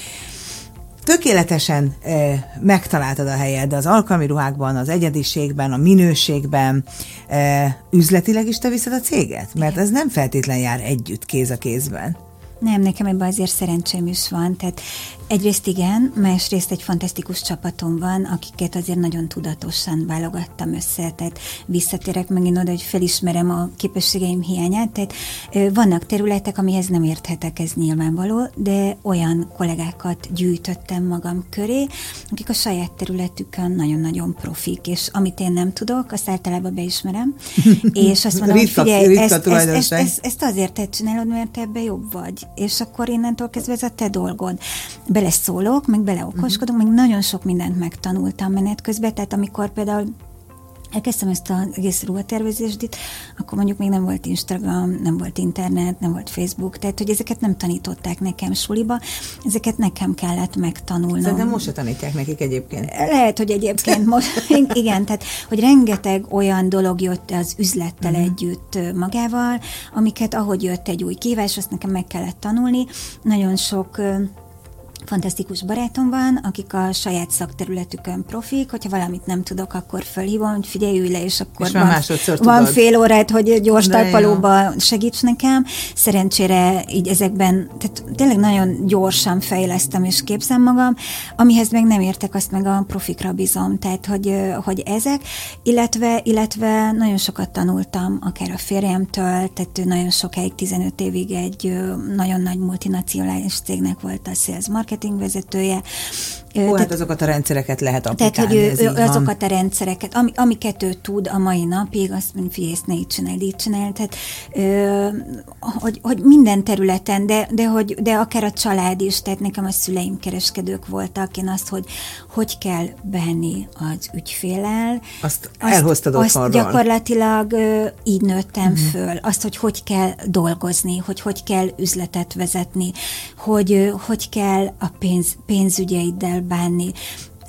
Tökéletesen e, megtaláltad a helyed az alkalmi ruhákban, az egyediségben, a minőségben. E, üzletileg is te viszed a céget? Mert ez nem feltétlen jár együtt kéz a kézben. Nem, nekem ebben azért szerencsém is van. Tehát Egyrészt igen, másrészt egy fantasztikus csapatom van, akiket azért nagyon tudatosan válogattam össze, tehát visszatérek megint oda, hogy felismerem a képességeim hiányát, tehát vannak területek, amihez nem érthetek, ez nyilvánvaló, de olyan kollégákat gyűjtöttem magam köré, akik a saját területükön nagyon-nagyon profik, és amit én nem tudok, azt általában beismerem, <laughs> és azt mondom, ritka, hogy figyelj, ezt, ezt, ezt, ezt, ezt azért te csinálod, mert te ebbe jobb vagy, és akkor innentől kezdve ez a te dolgod beleszólok, meg beleokoskodok, uh-huh. meg nagyon sok mindent megtanultam menet közben, tehát amikor például elkezdtem ezt az egész ruhatervezést akkor mondjuk még nem volt Instagram, nem volt internet, nem volt Facebook, tehát hogy ezeket nem tanították nekem suliba, ezeket nekem kellett megtanulnom. De most se tanítják nekik egyébként. Lehet, hogy egyébként most, <laughs> igen, tehát hogy rengeteg olyan dolog jött az üzlettel uh-huh. együtt magával, amiket ahogy jött egy új kívás, azt nekem meg kellett tanulni. Nagyon sok fantasztikus barátom van, akik a saját szakterületükön profik, hogyha valamit nem tudok, akkor fölhívom, hogy figyelj, ülj le, és akkor és van, van fél órát, hogy gyors talpalóba segíts nekem. Szerencsére így ezekben, tehát tényleg nagyon gyorsan fejlesztem és képzem magam, amihez meg nem értek, azt meg a profikra bízom, tehát hogy, hogy ezek, illetve, illetve nagyon sokat tanultam, akár a férjemtől, tehát ő nagyon sokáig, 15 évig egy nagyon nagy multinacionális cégnek volt a sales marketing vezetője. Ó, hát tehát, hát azokat a rendszereket lehet applikálni. Tehát, hogy ő, ő azokat van. a rendszereket, ami, amiket ő tud a mai napig, azt mondja, figyelj, ezt ne így csinálj, így csinálj. Tehát, ö, hogy, hogy minden területen, de, de, hogy, de akár a család is, tehát nekem a szüleim kereskedők voltak, én azt, hogy hogy kell benni az ügyfélel. Azt, azt elhoztad Azt gyakorlatilag ö, így nőttem uh-huh. föl. Azt, hogy hogy kell dolgozni, hogy hogy kell üzletet vezetni, hogy hogy kell a pénz, pénzügyeiddel bánni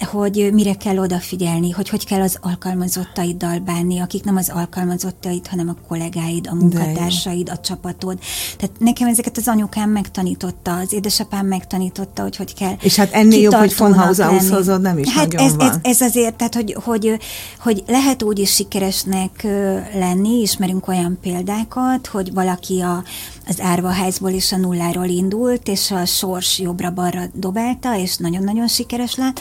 hogy mire kell odafigyelni, hogy hogy kell az alkalmazottaiddal bánni, akik nem az alkalmazottaid, hanem a kollégáid, a munkatársaid, a csapatod. Tehát nekem ezeket az anyukám megtanította, az édesapám megtanította, hogy hogy kell És hát ennél jobb, hogy von hozod, nem is hát nagyon ez, van. Ez, ez azért, tehát hogy, hogy, hogy lehet úgy is sikeresnek lenni, ismerünk olyan példákat, hogy valaki a, az árvaházból és a nulláról indult, és a sors jobbra-balra dobálta, és nagyon-nagyon sikeres lett.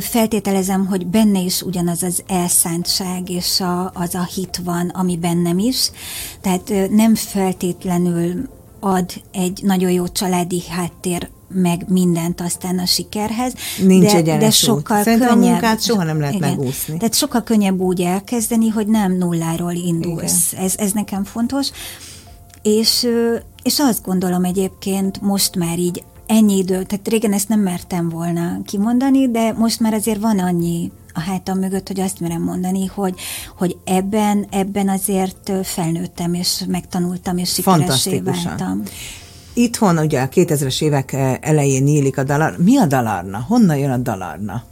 Feltételezem, hogy benne is ugyanaz az elszántság és a, az a hit van, ami bennem is. Tehát nem feltétlenül ad egy nagyon jó családi háttér meg mindent aztán a sikerhez. Nincs de, de sokkal út. könnyebb. a munkát soha nem lehet igen, megúszni. Tehát sokkal könnyebb úgy elkezdeni, hogy nem nulláról indulsz. Ez, ez nekem fontos. És, és azt gondolom egyébként most már így ennyi idő, tehát régen ezt nem mertem volna kimondani, de most már azért van annyi a hátam mögött, hogy azt merem mondani, hogy, hogy ebben, ebben azért felnőttem, és megtanultam, és sikeressé váltam. Itthon ugye a 2000-es évek elején nyílik a dalar. Mi a dalarna? Honnan jön a dalarna?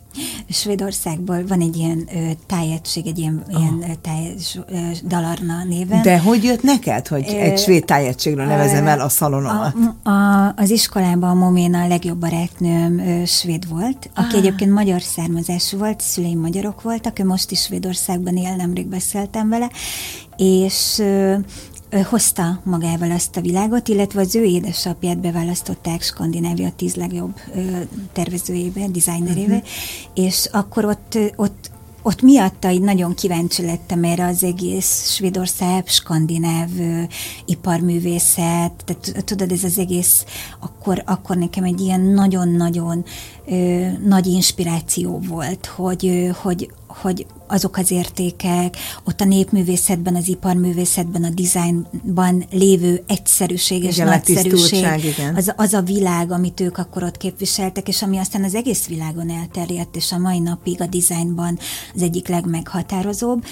Svédországból van egy ilyen ö, tájegység, egy ilyen, oh. ilyen táj, ö, Dalarna néven. De hogy jött neked, hogy ö, egy svéd tájegységről nevezem el a szalonomat? A, a, az iskolában a Moména a legjobb barátnőm ö, svéd volt, aki ah. egyébként magyar származású volt, szüleim magyarok voltak, ő most is Svédországban él, nemrég beszéltem vele, és ö, hozta magával azt a világot, illetve az ő édesapját beválasztották Skandinávia tíz legjobb tervezőjébe, designerébe, uh-huh. és akkor ott, ott ott miatta így nagyon kíváncsi lettem erre az egész Svédország, skandináv ö, iparművészet, tehát tudod, ez az egész, akkor, akkor nekem egy ilyen nagyon-nagyon nagy inspiráció volt, hogy, ö, hogy, hogy azok az értékek, ott a népművészetben, az iparművészetben, a dizájnban lévő egyszerűség és igen, nagyszerűség, igen. Az, az a világ, amit ők akkor ott képviseltek, és ami aztán az egész világon elterjedt, és a mai napig a dizájnban az egyik legmeghatározóbb,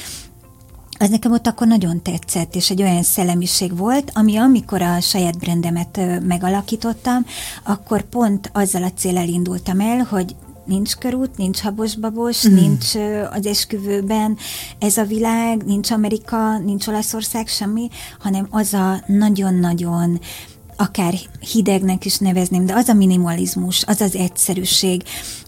az nekem ott akkor nagyon tetszett, és egy olyan szellemiség volt, ami amikor a saját brandemet megalakítottam, akkor pont azzal a célel indultam el, hogy nincs körút, nincs habos-babos, mm. nincs az esküvőben ez a világ, nincs Amerika, nincs Olaszország, semmi, hanem az a nagyon-nagyon akár hidegnek is nevezném, de az a minimalizmus, az az egyszerűség,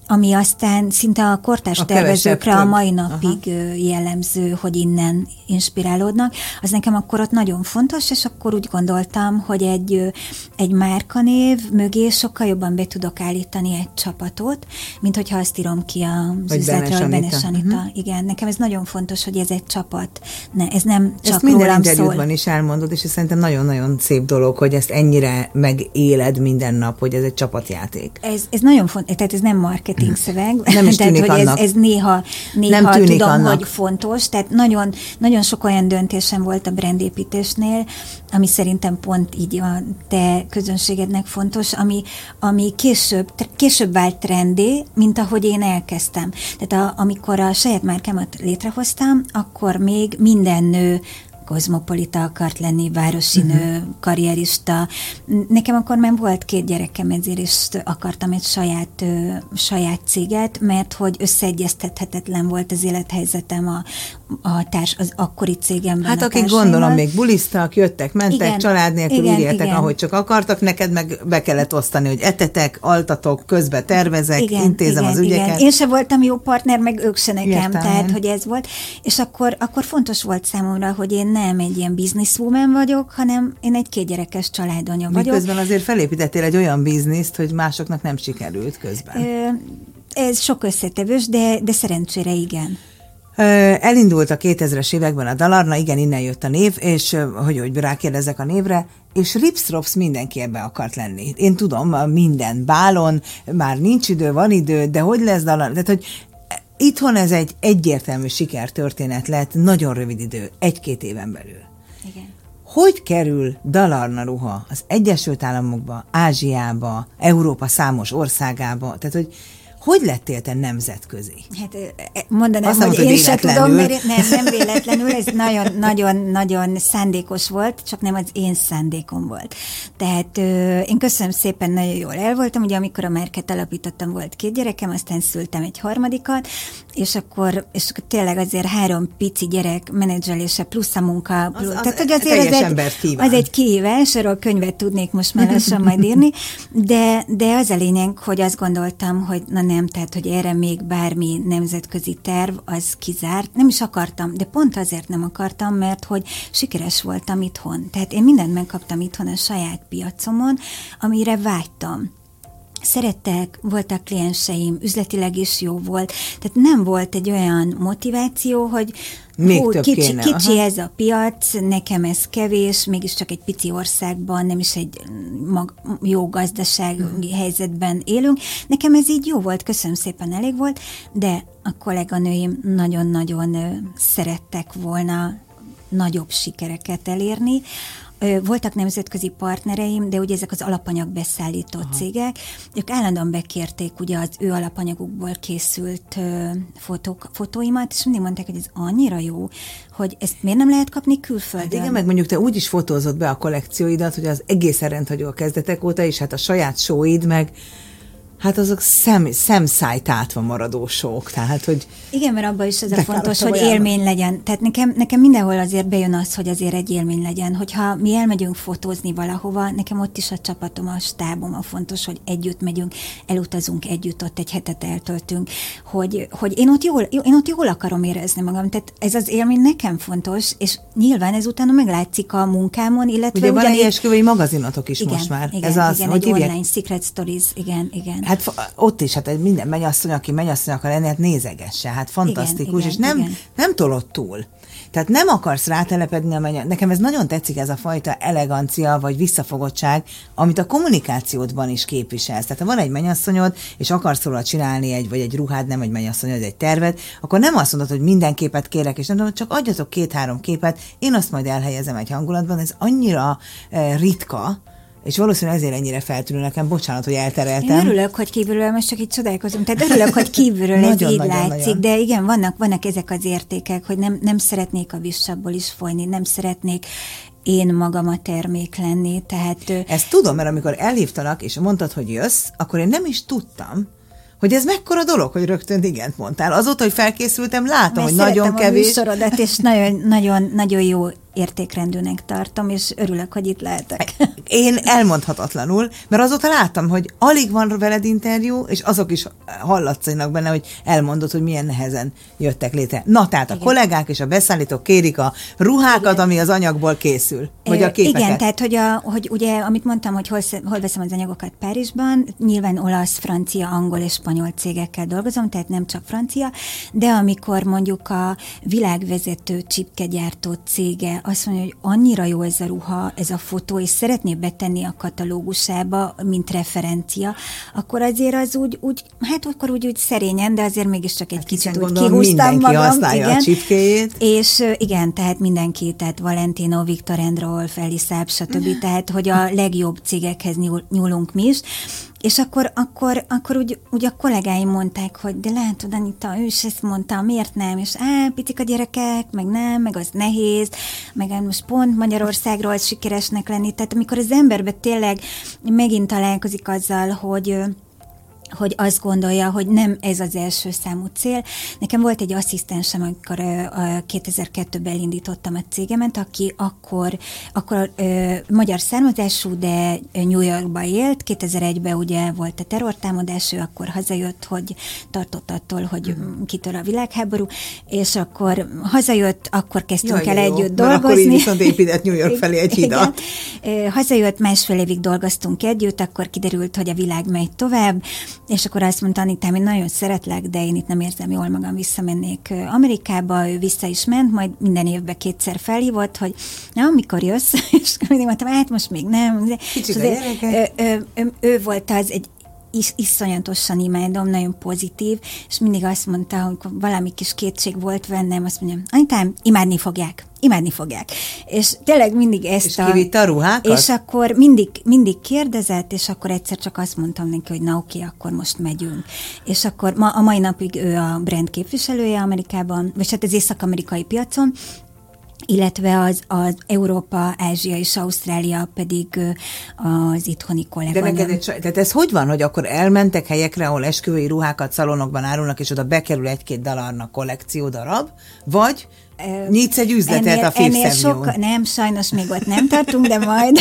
ami aztán szinte a kortárs a tervezőkre a mai napig Aha. jellemző, hogy innen inspirálódnak, az nekem akkor ott nagyon fontos, és akkor úgy gondoltam, hogy egy, egy márkanév mögé sokkal jobban be tudok állítani egy csapatot, mint hogyha azt írom ki az üzletről, hogy Benes Anita. Uh-huh. Igen, nekem ez nagyon fontos, hogy ez egy csapat, ne, ez nem csak ezt minden interjúban szól. is elmondod, és ez szerintem nagyon-nagyon szép dolog, hogy ezt ennyire megéled minden nap, hogy ez egy csapatjáték. Ez, ez nagyon fontos, tehát ez nem marketing szöveg. Nem is <laughs> tűnik tehát, hogy annak. Ez, ez néha, néha nem tűnik tudom, annak. hogy fontos. Tehát nagyon, nagyon sok olyan döntésem volt a brandépítésnél, ami szerintem pont így a te közönségednek fontos, ami, ami később, később vált trendé, mint ahogy én elkezdtem. Tehát a, amikor a saját márkámat létrehoztam, akkor még minden nő kozmopolita akart lenni, városi uh-huh. nő, karrierista. Nekem akkor már volt két gyerekem, ezért is akartam egy saját, saját céget, mert hogy összeegyeztethetetlen volt az élethelyzetem a a társ, az akkori cégemben. Hát akik gondolom még bulisztak, jöttek, mentek, igen, család nélkül igen, úgy éltek, igen. ahogy csak akartak, neked meg be kellett osztani, hogy etetek, altatok, közbe tervezek, igen, intézem igen, az ügyeket. Igen. Én se voltam jó partner, meg ők se nekem, Értem. tehát hogy ez volt. És akkor, akkor fontos volt számomra, hogy én nem egy ilyen businesswoman vagyok, hanem én egy kétgyerekes családanya vagyok. Miközben azért felépítettél egy olyan bizniszt, hogy másoknak nem sikerült közben. Ö, ez sok összetevős, de, de szerencsére igen. Elindult a 2000-es években a Dalarna, igen, innen jött a név, és hogy, hogy rákérdezek a névre, és Ripstrops mindenki ebbe akart lenni. Én tudom, minden bálon, már nincs idő, van idő, de hogy lesz Dalarna? Tehát, hogy itthon ez egy egyértelmű sikertörténet lett, nagyon rövid idő, egy-két éven belül. Igen. Hogy kerül Dalarna ruha az Egyesült Államokba, Ázsiába, Európa számos országába? Tehát, hogy hogy lettél te nemzetközi? Hát mondanám, Azt hogy, hogy én sem tudom, mert nem, nem véletlenül, ez nagyon-nagyon-nagyon szándékos volt, csak nem az én szándékom volt. Tehát én köszönöm szépen, nagyon jól el voltam, ugye amikor a Merket alapítottam, volt két gyerekem, aztán szültem egy harmadikat, és akkor, és akkor tényleg azért három pici gyerek menedzselése plusz a munka, plusz, az, az, tehát hogy azért az egy, az egy kihívás, arról könyvet tudnék most már lassan majd írni, de, de az a lényeg, hogy azt gondoltam, hogy na nem, tehát hogy erre még bármi nemzetközi terv, az kizárt. Nem is akartam, de pont azért nem akartam, mert hogy sikeres voltam itthon. Tehát én mindent megkaptam itthon a saját piacomon, amire vágytam szerettek, voltak klienseim, üzletileg is jó volt. Tehát nem volt egy olyan motiváció, hogy még hú, több kicsi, kéne, kicsi ez a piac, nekem ez kevés, mégiscsak egy pici országban, nem is egy mag, jó gazdasági hmm. helyzetben élünk. Nekem ez így jó volt, köszönöm szépen, elég volt, de a kolléganőim nagyon-nagyon szerettek volna nagyobb sikereket elérni. Voltak nemzetközi partnereim, de ugye ezek az alapanyag beszállító Aha. cégek, ők állandóan bekérték ugye az ő alapanyagukból készült fotók, fotóimat, és mindig mondták, hogy ez annyira jó, hogy ezt miért nem lehet kapni külföldön? Hát igen, meg mondjuk te úgy is fotózott be a kollekcióidat, hogy az egészen rendhagyó a kezdetek óta, és hát a saját showid meg hát azok szem, szemszájtátva maradó sok, tehát hogy... Igen, mert abban is ez a fontos, hogy élmény legyen. Tehát nekem, nekem mindenhol azért bejön az, hogy azért egy élmény legyen. Hogyha mi elmegyünk fotózni valahova, nekem ott is a csapatom, a stábom a fontos, hogy együtt megyünk, elutazunk együtt, ott egy hetet eltöltünk, hogy, hogy én, ott jól, én ott jól akarom érezni magam. Tehát ez az élmény nekem fontos, és nyilván ez utána meglátszik a munkámon, illetve... Ugye van egy magazinatok is igen, most már. Igen, ez az, igen, hogy egy online Secret Stories, igen, igen. Hát ott is, hát minden mennyasszony, aki mennyasszony akar lenni, hát nézegesse, hát fantasztikus, igen, és nem, igen. nem tolott túl. Tehát nem akarsz rátelepedni a mennyel. Nekem ez nagyon tetszik ez a fajta elegancia vagy visszafogottság, amit a kommunikációdban is képviselsz. Tehát ha van egy mennyasszonyod, és akarsz róla csinálni egy, vagy egy ruhád, nem egy mennyasszonyod, egy tervet, akkor nem azt mondod, hogy minden képet kérek, és nem tudom, csak adjatok két-három képet, én azt majd elhelyezem egy hangulatban. Ez annyira eh, ritka, és valószínűleg ezért ennyire feltűnő nekem, bocsánat, hogy eltereltem. Én örülök, hogy kívülről, most csak itt csodálkozom, tehát örülök, hogy kívülről ez így nagyon, látszik, nagyon. de igen, vannak, vannak ezek az értékek, hogy nem, nem szeretnék a visszabból is folyni, nem szeretnék én magam a termék lenni, tehát... Ezt tudom, mert amikor elhívtalak, és mondtad, hogy jössz, akkor én nem is tudtam, hogy ez mekkora dolog, hogy rögtön igent mondtál. Azóta, hogy felkészültem, látom, Mert hogy nagyon kevés. A és nagyon, nagyon, nagyon jó értékrendűnek tartom, és örülök, hogy itt lehetek. <laughs> Én elmondhatatlanul, mert azóta láttam, hogy alig van veled interjú, és azok is hallatszanak benne, hogy elmondod, hogy milyen nehezen jöttek létre. Na, tehát igen. a kollégák és a beszállítók kérik a ruhákat, igen. ami az anyagból készül, vagy a képeket. Igen, tehát hogy, a, hogy ugye, amit mondtam, hogy hol, hol veszem az anyagokat Párizsban, nyilván olasz, francia, angol és spanyol cégekkel dolgozom, tehát nem csak francia, de amikor mondjuk a világvezető csipkegyártó cége azt mondja, hogy annyira jó ez a ruha, ez a fotó, és szeretné betenni a katalógusába, mint referencia, akkor azért az úgy, úgy hát akkor úgy, úgy szerényen, de azért mégiscsak egy hát kicsit úgy kihúztam magam. igen. a csipkéjét. És igen, tehát mindenki, tehát Valentino, Viktor Endrolf, Elisab, stb. <laughs> tehát, hogy a legjobb cégekhez nyúl, nyúlunk mi is, és akkor, akkor, akkor úgy, úgy a kollégáim mondták, hogy de látod, Anita, ő is ezt mondta, miért nem? És á, picik a gyerekek, meg nem, meg az nehéz, meg hát most pont Magyarországról sikeresnek lenni. Tehát amikor az emberbe tényleg megint találkozik azzal, hogy hogy azt gondolja, hogy nem ez az első számú cél. Nekem volt egy asszisztensem, amikor a 2002-ben elindítottam a cégemet, aki akkor, akkor ö, magyar származású, de New Yorkba élt. 2001-ben ugye volt a terrortámadás, ő akkor hazajött, hogy tartott attól, hogy uh-huh. kitör a világháború, és akkor hazajött, akkor kezdtünk Jaj, el jó. együtt dolgozni. Akkor így viszont épített New York <laughs> felé egy hidat. Igen. Hazajött, másfél évig dolgoztunk együtt, akkor kiderült, hogy a világ megy tovább, és akkor azt mondta Anitám, én nagyon szeretlek, de én itt nem érzem jól magam, visszamennék Amerikába, ő vissza is ment, majd minden évben kétszer felhívott, hogy na, mikor jössz? <laughs> és mindig mondtam, hát most még nem. Kicsit ő, ő, ő, ő volt az egy is, iszonyatosan imádom, nagyon pozitív, és mindig azt mondta, hogy valami kis kétség volt bennem, azt mondja, anyukám, imádni fogják, imádni fogják. És tényleg mindig ezt és a... a ruhákat? És akkor mindig, mindig kérdezett, és akkor egyszer csak azt mondtam neki, hogy na oké, akkor most megyünk. És akkor ma, a mai napig ő a brand képviselője Amerikában, vagy hát az észak-amerikai piacon, illetve az, az Európa, Ázsia és Ausztrália pedig az itthoni kollega. De neked egy, tehát ez hogy van, hogy akkor elmentek helyekre, ahol esküvői ruhákat szalonokban árulnak, és oda bekerül egy-két dalárnak kollekció darab, vagy Nyitsz egy üzletet ennél, a Fifth sok, Nem, sajnos még ott nem tartunk, de majd.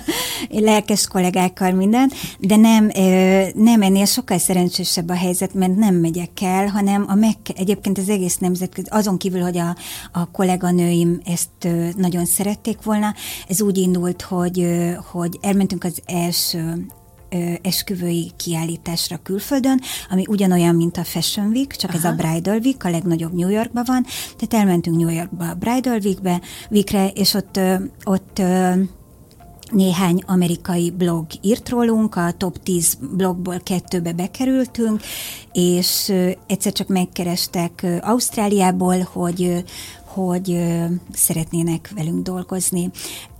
<laughs> Lelkes kollégákkal minden, de nem, nem ennél sokkal szerencsésebb a helyzet, mert nem megyek el, hanem a meg, egyébként az egész nemzetközi, azon kívül, hogy a, a kolléganőim ezt nagyon szerették volna, ez úgy indult, hogy, hogy elmentünk az első esküvői kiállításra külföldön, ami ugyanolyan, mint a Fashion Week, csak Aha. ez a Bridal Week, a legnagyobb New Yorkban van. Tehát elmentünk New Yorkba a Bridal Weekbe, Weekre, és ott, ott néhány amerikai blog írt rólunk, a top 10 blogból kettőbe bekerültünk, és egyszer csak megkerestek Ausztráliából, hogy hogy szeretnének velünk dolgozni.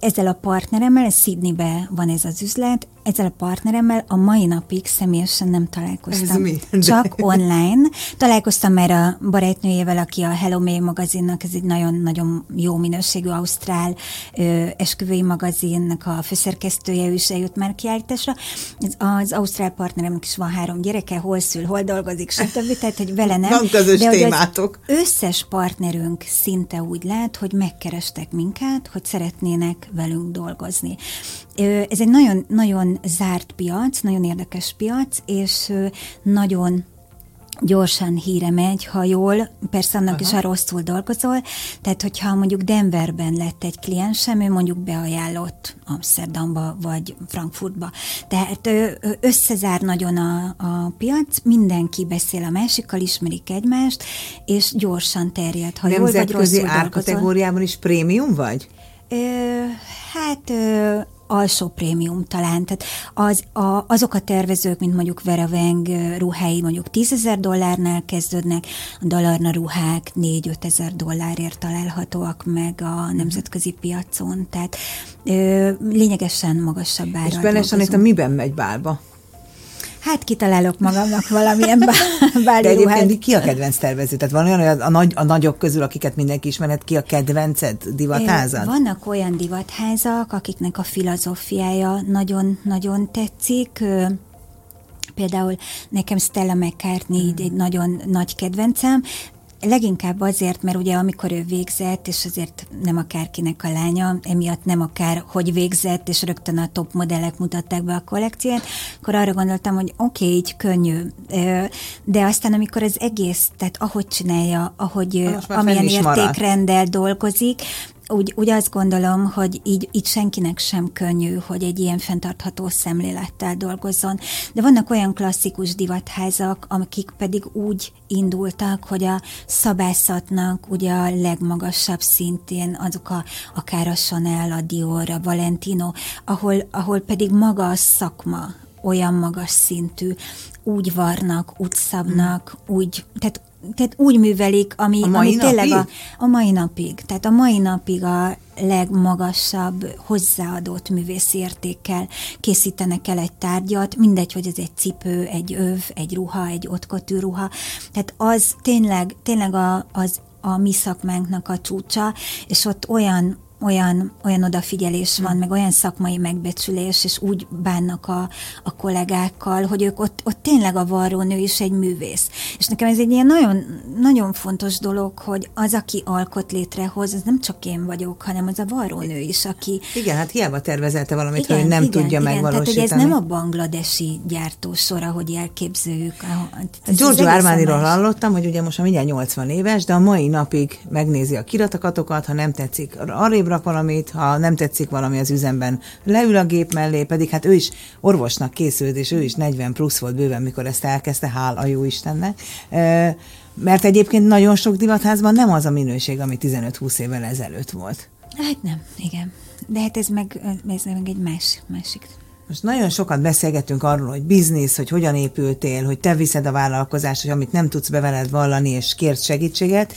Ezzel a partneremmel, Sydneybe van ez az üzlet, ezzel a partneremmel a mai napig személyesen nem találkoztam. Ez mi? Csak online. Találkoztam már a barátnőjével, aki a Hello May magazinnak, ez egy nagyon-nagyon jó minőségű ausztrál ö, esküvői magazinnak a főszerkesztője, ő is eljött már kiállításra. Az, az ausztrál partneremnek is van három gyereke, hol szül, hol dolgozik, stb. Tehát, hogy vele nem. Van közös de, témátok. Összes partnerünk szinte úgy lát, hogy megkerestek minket, hogy szeretnének velünk dolgozni. Ez egy nagyon, nagyon zárt piac, nagyon érdekes piac, és nagyon gyorsan híre megy, ha jól, persze annak Aha. is, ha rosszul dolgozol, tehát hogyha mondjuk Denverben lett egy kliensem, ő mondjuk beajánlott Amsterdamba vagy Frankfurtba. Tehát összezár nagyon a, a piac, mindenki beszél a másikkal, ismerik egymást, és gyorsan terjed. Ha jól vagy rosszul árkategóriában is prémium vagy? Ö, hát ö, alsó prémium talán. Tehát az, a, azok a tervezők, mint mondjuk Vera Weng ruhái mondjuk 10 ezer dollárnál kezdődnek, a Dalarna ruhák 4-5 ezer dollárért találhatóak meg a nemzetközi piacon. Tehát ö, lényegesen magasabb árral És Benes a miben megy bálba? Hát kitalálok magamnak valamilyen báli <laughs> De egyébként ki a kedvenc tervező? Tehát van olyan, a, nagy, a nagyok közül, akiket mindenki ismeret, ki a kedvenced divatházad? Vannak olyan divatházak, akiknek a filozófiája nagyon-nagyon tetszik. Például nekem Stella McCartney hmm. egy nagyon nagy kedvencem, Leginkább azért, mert ugye amikor ő végzett, és azért nem akárkinek a lánya, emiatt nem akár hogy végzett, és rögtön a top modellek mutatták be a kollekciót, akkor arra gondoltam, hogy oké, okay, így könnyű. De aztán amikor az egész, tehát ahogy csinálja, ahogy amilyen értékrendel dolgozik, úgy, úgy azt gondolom, hogy így, így senkinek sem könnyű, hogy egy ilyen fenntartható szemlélettel dolgozzon. De vannak olyan klasszikus divatházak, akik pedig úgy indultak, hogy a szabászatnak ugye a legmagasabb szintén azok a, akár a Chanel, a Dior, a Valentino, ahol, ahol pedig maga a szakma olyan magas szintű, úgy varnak, úgy szabnak, mm. úgy, tehát tehát úgy művelik, ami, a ami tényleg a, a mai napig. Tehát a mai napig a legmagasabb hozzáadott művészi értékkel készítenek el egy tárgyat, mindegy, hogy ez egy cipő, egy öv, egy ruha, egy ottkotű ruha. Tehát az tényleg, tényleg a, az a mi szakmánknak a csúcsa, és ott olyan olyan, olyan odafigyelés van, meg olyan szakmai megbecsülés, és úgy bánnak a, a kollégákkal, hogy ők ott, ott tényleg a varrónő is egy művész. És nekem ez egy ilyen nagyon, nagyon fontos dolog, hogy az, aki alkot létrehoz, az nem csak én vagyok, hanem az a varrónő is, aki... Igen, hát hiába tervezelte valamit, igen, hogy nem igen, tudja igen, megvalósítani. Tehát, hogy ez nem a bangladesi gyártósor, ahogy elképzeljük. Giorgio Armaniról hallottam, hogy ugye most már mindjárt 80 éves, de a mai napig megnézi a kiratokatokat, ha nem tetszik, arrébb rak valamit, ha nem tetszik valami az üzemben, leül a gép mellé, pedig hát ő is orvosnak készült, és ő is 40 plusz volt bőven, mikor ezt elkezdte, hál a jó Istennek. Mert egyébként nagyon sok divatházban nem az a minőség, ami 15-20 évvel ezelőtt volt. Hát nem, igen. De hát ez meg, ez meg egy más, másik most nagyon sokat beszélgetünk arról, hogy biznisz, hogy hogyan épültél, hogy te viszed a vállalkozást, hogy amit nem tudsz beveled vallani, és kérsz segítséget,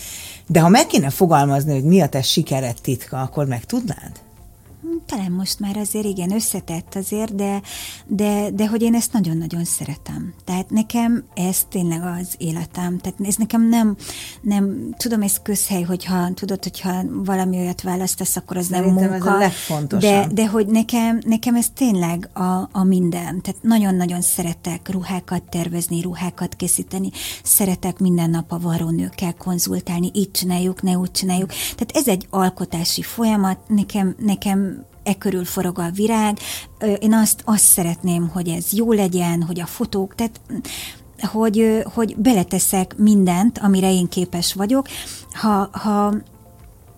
de ha meg kéne fogalmazni, hogy mi a te sikered titka, akkor meg tudnád? Talán most már azért igen, összetett azért, de, de, de hogy én ezt nagyon-nagyon szeretem. Tehát nekem ez tényleg az életem. Tehát ez nekem nem, nem tudom, ez közhely, hogyha tudod, hogyha valami olyat választasz, akkor az Szerintem nem munka. Ez a de, de hogy nekem, nekem ez tényleg a, a minden. Tehát nagyon-nagyon szeretek ruhákat tervezni, ruhákat készíteni. Szeretek minden nap a varrónőkkel konzultálni, így csináljuk, ne úgy csináljuk. Tehát ez egy alkotási folyamat, nekem, nekem e körül forog a virág. Én azt, azt szeretném, hogy ez jó legyen, hogy a fotók, tehát hogy, hogy beleteszek mindent, amire én képes vagyok. Ha, ha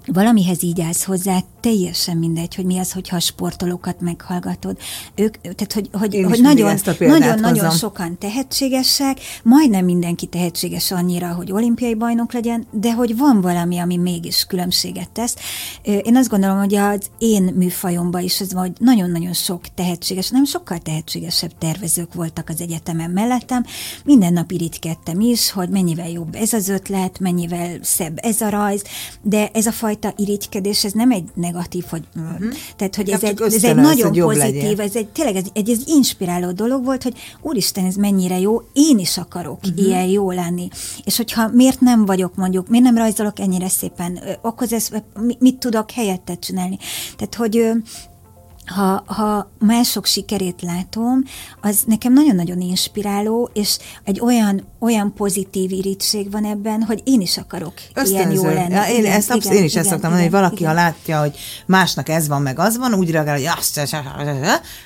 valamihez így állsz hozzá, teljesen mindegy, hogy mi az, hogyha a sportolókat meghallgatod. Ők, tehát, hogy, hogy, hogy nagyon, nagyon, nagyon sokan tehetségesek, majdnem mindenki tehetséges annyira, hogy olimpiai bajnok legyen, de hogy van valami, ami mégis különbséget tesz. Én azt gondolom, hogy az én műfajomban is ez van, hogy nagyon-nagyon sok tehetséges, nem sokkal tehetségesebb tervezők voltak az egyetemen mellettem. Minden nap irigykedtem is, hogy mennyivel jobb ez az ötlet, mennyivel szebb ez a rajz, de ez a fajta irigykedés, ez nem egy negatív, hogy, uh-huh. tehát, hogy ez egy, ez egy nagyon pozitív, legyen. ez egy, tényleg ez egy, egy inspiráló dolog volt, hogy úristen, ez mennyire jó, én is akarok uh-huh. ilyen jó lenni. És hogyha miért nem vagyok mondjuk, miért nem rajzolok ennyire szépen, akkor ez, mit tudok helyettet csinálni. Tehát, hogy ha, ha mások sikerét látom, az nekem nagyon-nagyon inspiráló, és egy olyan, olyan pozitív irítség van ebben, hogy én is akarok Ösztönző. ilyen jó lenni. Ja, én, igen, ezt igen, én is igen, ezt szoktam mondani, hogy valaki, igen. ha látja, hogy másnak ez van, meg az van, úgy reagál, hogy azt,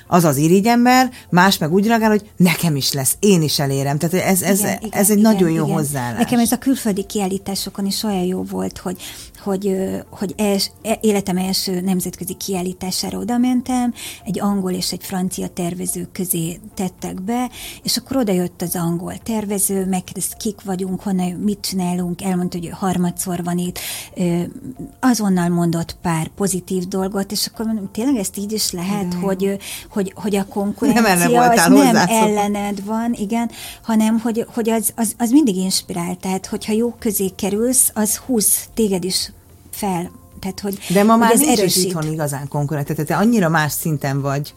az az irigyember, más meg úgy reagál, hogy nekem is lesz, én is elérem. Tehát ez, ez, igen, ez egy igen, nagyon jó igen. hozzáállás. Nekem ez a külföldi kiállításokon is olyan jó volt, hogy, hogy, hogy els, e, életem első nemzetközi kiállítására oda mentem, egy angol és egy francia tervező közé tettek be, és akkor oda jött az angol tervező, megkérdezte, kik vagyunk, honnan, mit csinálunk, elmondta, hogy harmadszor van itt, azonnal mondott pár pozitív dolgot, és akkor mondom, tényleg ezt így is lehet, mm. hogy, hogy, hogy a konkurencia nem az nem ellened van, igen, hanem hogy, hogy az, az, az mindig inspirál, tehát hogyha jó közé kerülsz, az húz téged is fel. Tehát, hogy, De ma már hogy nincs erősít. itthon igazán konkurencia, tehát te annyira más szinten vagy,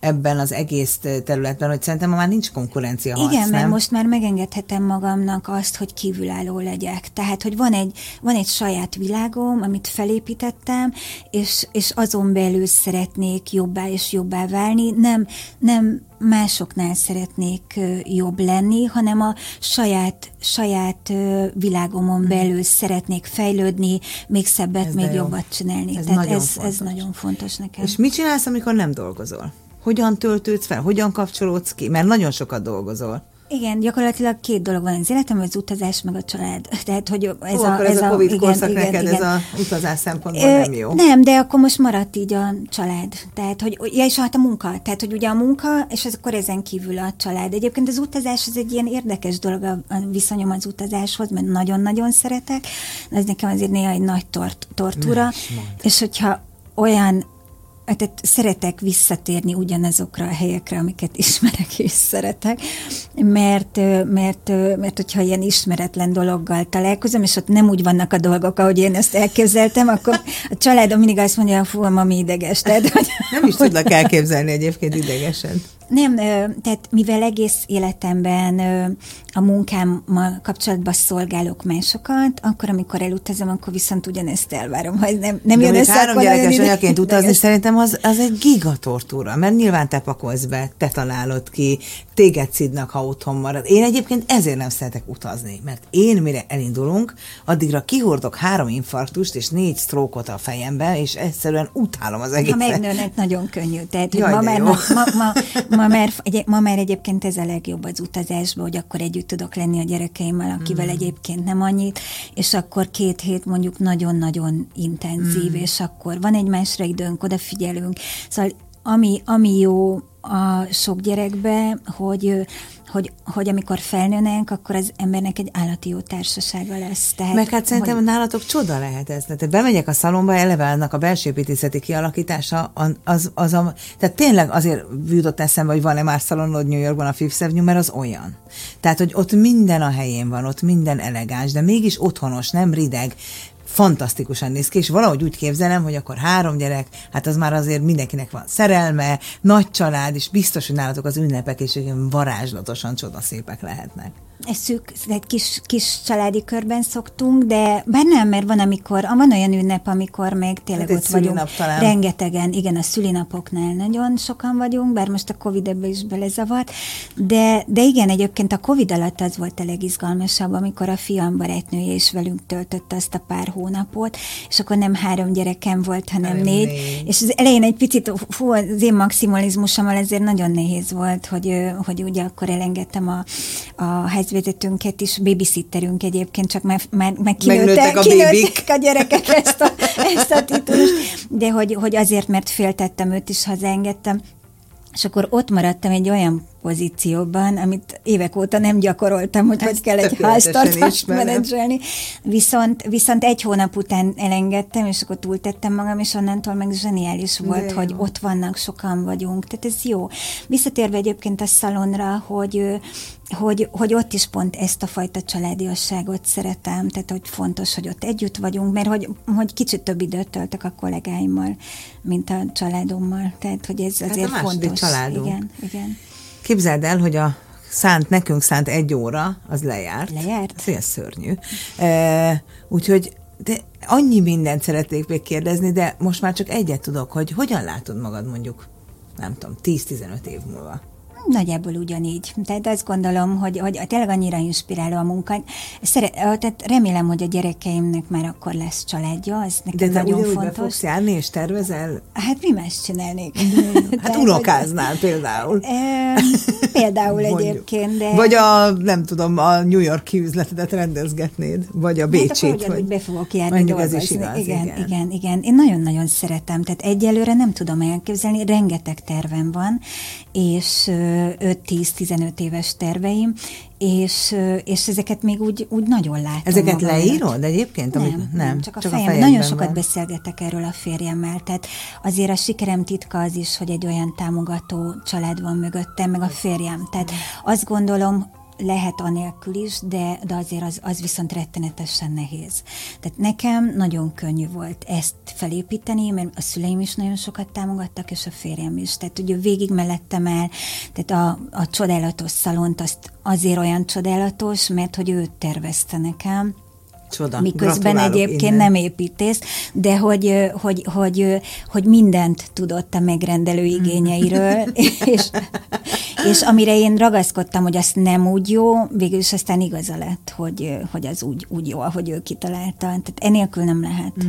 ebben az egész területben, hogy szerintem már nincs konkurencia harc, Igen, mert most már megengedhetem magamnak azt, hogy kívülálló legyek. Tehát, hogy van egy, van egy saját világom, amit felépítettem, és, és azon belül szeretnék jobbá és jobbá válni. Nem, nem másoknál szeretnék jobb lenni, hanem a saját, saját világomon belül szeretnék fejlődni, még szebbet, ez még jobbat csinálni. Ez Tehát nagyon ez, fontos. ez nagyon fontos nekem. És mit csinálsz, amikor nem dolgozol? Hogyan töltődsz fel, hogyan kapcsolódsz ki, mert nagyon sokat dolgozol. Igen, gyakorlatilag két dolog van az életem, az utazás, meg a család. <laughs> Tehát, hogy ez Ó, a, akkor ez, ez a Covid igen, korszak igen, neked, igen. ez a utazás szempontból Ö, nem jó. Nem, de akkor most maradt így a család. Tehát, hogy, ja, és hát a munka. Tehát, hogy ugye a munka, és az akkor ezen kívül a család. Egyébként az utazás az egy ilyen érdekes dolog a, a viszonyom az utazáshoz, mert nagyon-nagyon szeretek. Ez nekem azért néha egy nagy tort, tortúra. És hogyha olyan tehát szeretek visszatérni ugyanazokra a helyekre, amiket ismerek és szeretek, mert, mert, mert hogyha ilyen ismeretlen dologgal találkozom, és ott nem úgy vannak a dolgok, ahogy én ezt elképzeltem, akkor a családom mindig azt mondja, hogy fú, a mami ideges. Tehát, <laughs> hogy, nem is tudlak elképzelni egyébként idegesen. Nem, tehát mivel egész életemben a munkámmal kapcsolatban szolgálok másokat, akkor amikor elutazom, akkor viszont ugyanezt elvárom, ha ez nem, nem jön össze, három gyerekes anyaként utazni, szerintem az, az egy gigatortúra, mert nyilván te pakolsz be, te találod ki, téged szidnak, ha otthon marad. Én egyébként ezért nem szeretek utazni, mert én mire elindulunk, addigra kihordok három infarktust és négy sztrókot a fejembe, és egyszerűen utálom az egészet. Ha megnőnek, nagyon könnyű. Tehát, Jaj, ma, már, ma, ma, ma, ma, már, egy, ma már egyébként ez a legjobb az utazásban, hogy akkor együtt tudok lenni a gyerekeimmel, akivel mm. egyébként nem annyit, és akkor két hét mondjuk nagyon-nagyon intenzív, mm. és akkor van egymásra időnk, odafigyelünk. Szóval ami, ami jó a sok gyerekbe, hogy hogy, hogy amikor felnőnek, akkor az embernek egy állati jó társasága lesz. Tehát, Meg hát szerintem hogy... nálatok csoda lehet ez. Tehát bemegyek a szalomba, eleve annak a belsőépítészeti kialakítása, az, az a, tehát tényleg azért jutott eszembe, hogy van-e már szalonod New Yorkban a Fifth Avenue, mert az olyan. Tehát, hogy ott minden a helyén van, ott minden elegáns, de mégis otthonos, nem rideg, fantasztikusan néz ki, és valahogy úgy képzelem, hogy akkor három gyerek, hát az már azért mindenkinek van szerelme, nagy család, és biztos, hogy nálatok az ünnepek és varázslatosan csodaszépek lehetnek szűk, egy kis, kis családi körben szoktunk, de bennem, mert van, amikor, van olyan ünnep, amikor még tényleg hát ott vagyunk. Talán. Rengetegen, igen, a szülinapoknál nagyon sokan vagyunk, bár most a Covid ebbe is belezavart, de, de igen, egyébként a Covid alatt az volt a legizgalmasabb, amikor a fiam barátnője is velünk töltötte azt a pár hónapot, és akkor nem három gyerekem volt, hanem Aj, négy, négy, és az elején egy picit, fú, az én maximalizmusommal ezért nagyon nehéz volt, hogy, hogy ugye akkor elengedtem a, a házvezetőnket is, babysitterünk egyébként, csak már, már, már kinőttek, a, kinőttek a gyerekek ezt a, ezt a titulust, de hogy, hogy azért, mert féltettem őt is, hazaengedtem, és akkor ott maradtam egy olyan pozícióban, amit évek óta nem gyakoroltam, hogy Ezt hogy kell egy háztartást menedzselni. Viszont, viszont egy hónap után elengedtem, és akkor túltettem magam, és onnantól meg zseniális volt, hogy ott vannak, sokan vagyunk. Tehát ez jó. Visszatérve egyébként a szalonra, hogy, hogy, hogy ott is pont ezt a fajta családiasságot szeretem, tehát hogy fontos, hogy ott együtt vagyunk, mert hogy, hogy kicsit több időt töltök a kollégáimmal, mint a családommal. Tehát, hogy ez hát azért a fontos. családunk. Igen, igen. Képzeld el, hogy a szánt, nekünk szánt egy óra, az lejárt. Lejárt? Ez szörnyű. E, úgyhogy de annyi mindent szeretnék még kérdezni, de most már csak egyet tudok, hogy hogyan látod magad mondjuk, nem tudom, 10-15 év múlva? Nagyjából ugyanígy. Tehát azt gondolom, hogy, hogy tényleg annyira inspiráló a munka. Szeret, tehát remélem, hogy a gyerekeimnek már akkor lesz családja, az nekem De nagyon úgy, fontos. De fogsz járni és tervezel? Hát mi más csinálnék? <laughs> hát Tehát, unokáznál például. E, például egyébként, de... Vagy a, nem tudom, a New York üzletedet rendezgetnéd, vagy a Bécsét. Hát vagy... be fogok járni dolgozni. Ez is igaz, igen, igen, igen, igen. Én nagyon-nagyon szeretem. Tehát egyelőre nem tudom elképzelni, rengeteg tervem van, és 5-10-15 éves terveim, és, és ezeket még úgy, úgy nagyon látom. Ezeket leírod egyébként? Nem, nem, nem, csak a csak fejem. A nagyon sokat van. beszélgetek erről a férjemmel, tehát azért a sikerem titka az is, hogy egy olyan támogató család van mögöttem, meg a férjem. Tehát azt gondolom, lehet anélkül is, de, de azért az, az viszont rettenetesen nehéz. Tehát nekem nagyon könnyű volt ezt felépíteni, mert a szüleim is nagyon sokat támogattak, és a férjem is. Tehát ugye végig mellettem el, tehát a, a csodálatos szalont azt azért olyan csodálatos, mert hogy ő tervezte nekem, Csoda. Miközben egyébként innen. nem építész, de hogy, hogy, hogy, hogy mindent tudott a megrendelő mm. igényeiről, <laughs> és, és amire én ragaszkodtam, hogy azt nem úgy jó, végül is aztán igaza lett, hogy, hogy az úgy, úgy jó, ahogy ő kitalálta. Tehát enélkül nem lehet. Mm.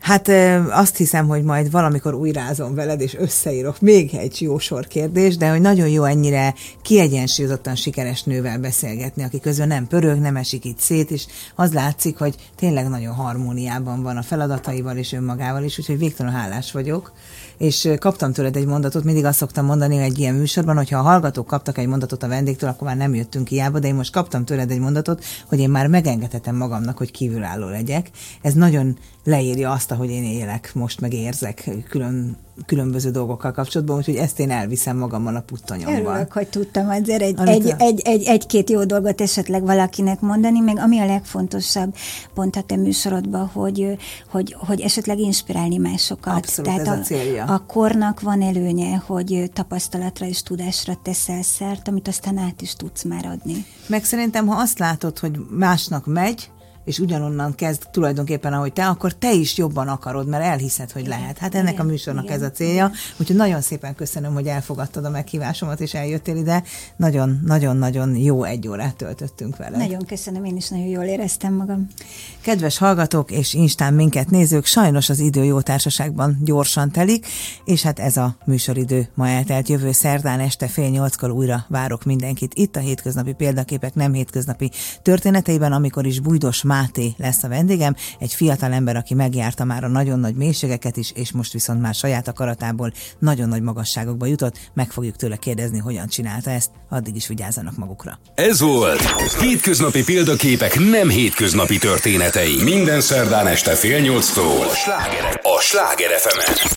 Hát azt hiszem, hogy majd valamikor újrázom veled, és összeírok. Még egy jó sor kérdés, de hogy nagyon jó ennyire kiegyensúlyozottan sikeres nővel beszélgetni, aki közben nem pörög, nem esik itt szét, és az látszik, hogy tényleg nagyon harmóniában van a feladataival és önmagával is, úgyhogy végtelen hálás vagyok és kaptam tőled egy mondatot, mindig azt szoktam mondani egy ilyen műsorban, hogyha a hallgatók kaptak egy mondatot a vendégtől, akkor már nem jöttünk hiába, de én most kaptam tőled egy mondatot, hogy én már megengedhetem magamnak, hogy kívülálló legyek. Ez nagyon leírja azt, ahogy én élek most, meg érzek külön különböző dolgokkal kapcsolatban, úgyhogy ezt én elviszem magammal a puttonyomban. Örülök, hogy tudtam azért egy, egy, egy, egy, egy-két jó dolgot esetleg valakinek mondani, meg ami a legfontosabb pont a te műsorodban, hogy, hogy, hogy esetleg inspirálni másokat. Abszolút, Tehát ez a, a célja. A kornak van előnye, hogy tapasztalatra és tudásra teszel szert, amit aztán át is tudsz már adni. Meg szerintem, ha azt látod, hogy másnak megy, és ugyanonnan kezd tulajdonképpen, ahogy te, akkor te is jobban akarod, mert elhiszed, hogy lehet. Hát ennek igen, a műsornak igen, ez a célja. Igen. Úgyhogy nagyon szépen köszönöm, hogy elfogadtad a meghívásomat, és eljöttél ide. Nagyon-nagyon-nagyon jó egy órát töltöttünk vele. Nagyon köszönöm, én is nagyon jól éreztem magam. Kedves hallgatók és Instán minket nézők, sajnos az idő jó társaságban gyorsan telik, és hát ez a műsoridő ma eltelt jövő szerdán este fél nyolckor újra várok mindenkit itt a hétköznapi példaképek nem hétköznapi történeteiben, amikor is Bújdos Máté lesz a vendégem, egy fiatal ember, aki megjárta már a nagyon nagy mélységeket is, és most viszont már saját akaratából nagyon nagy magasságokba jutott. Meg fogjuk tőle kérdezni, hogyan csinálta ezt. Addig is vigyázzanak magukra. Ez volt Hétköznapi példaképek nem hétköznapi történetei. Minden szerdán este fél nyolctól. A Sláger, a Sláger fm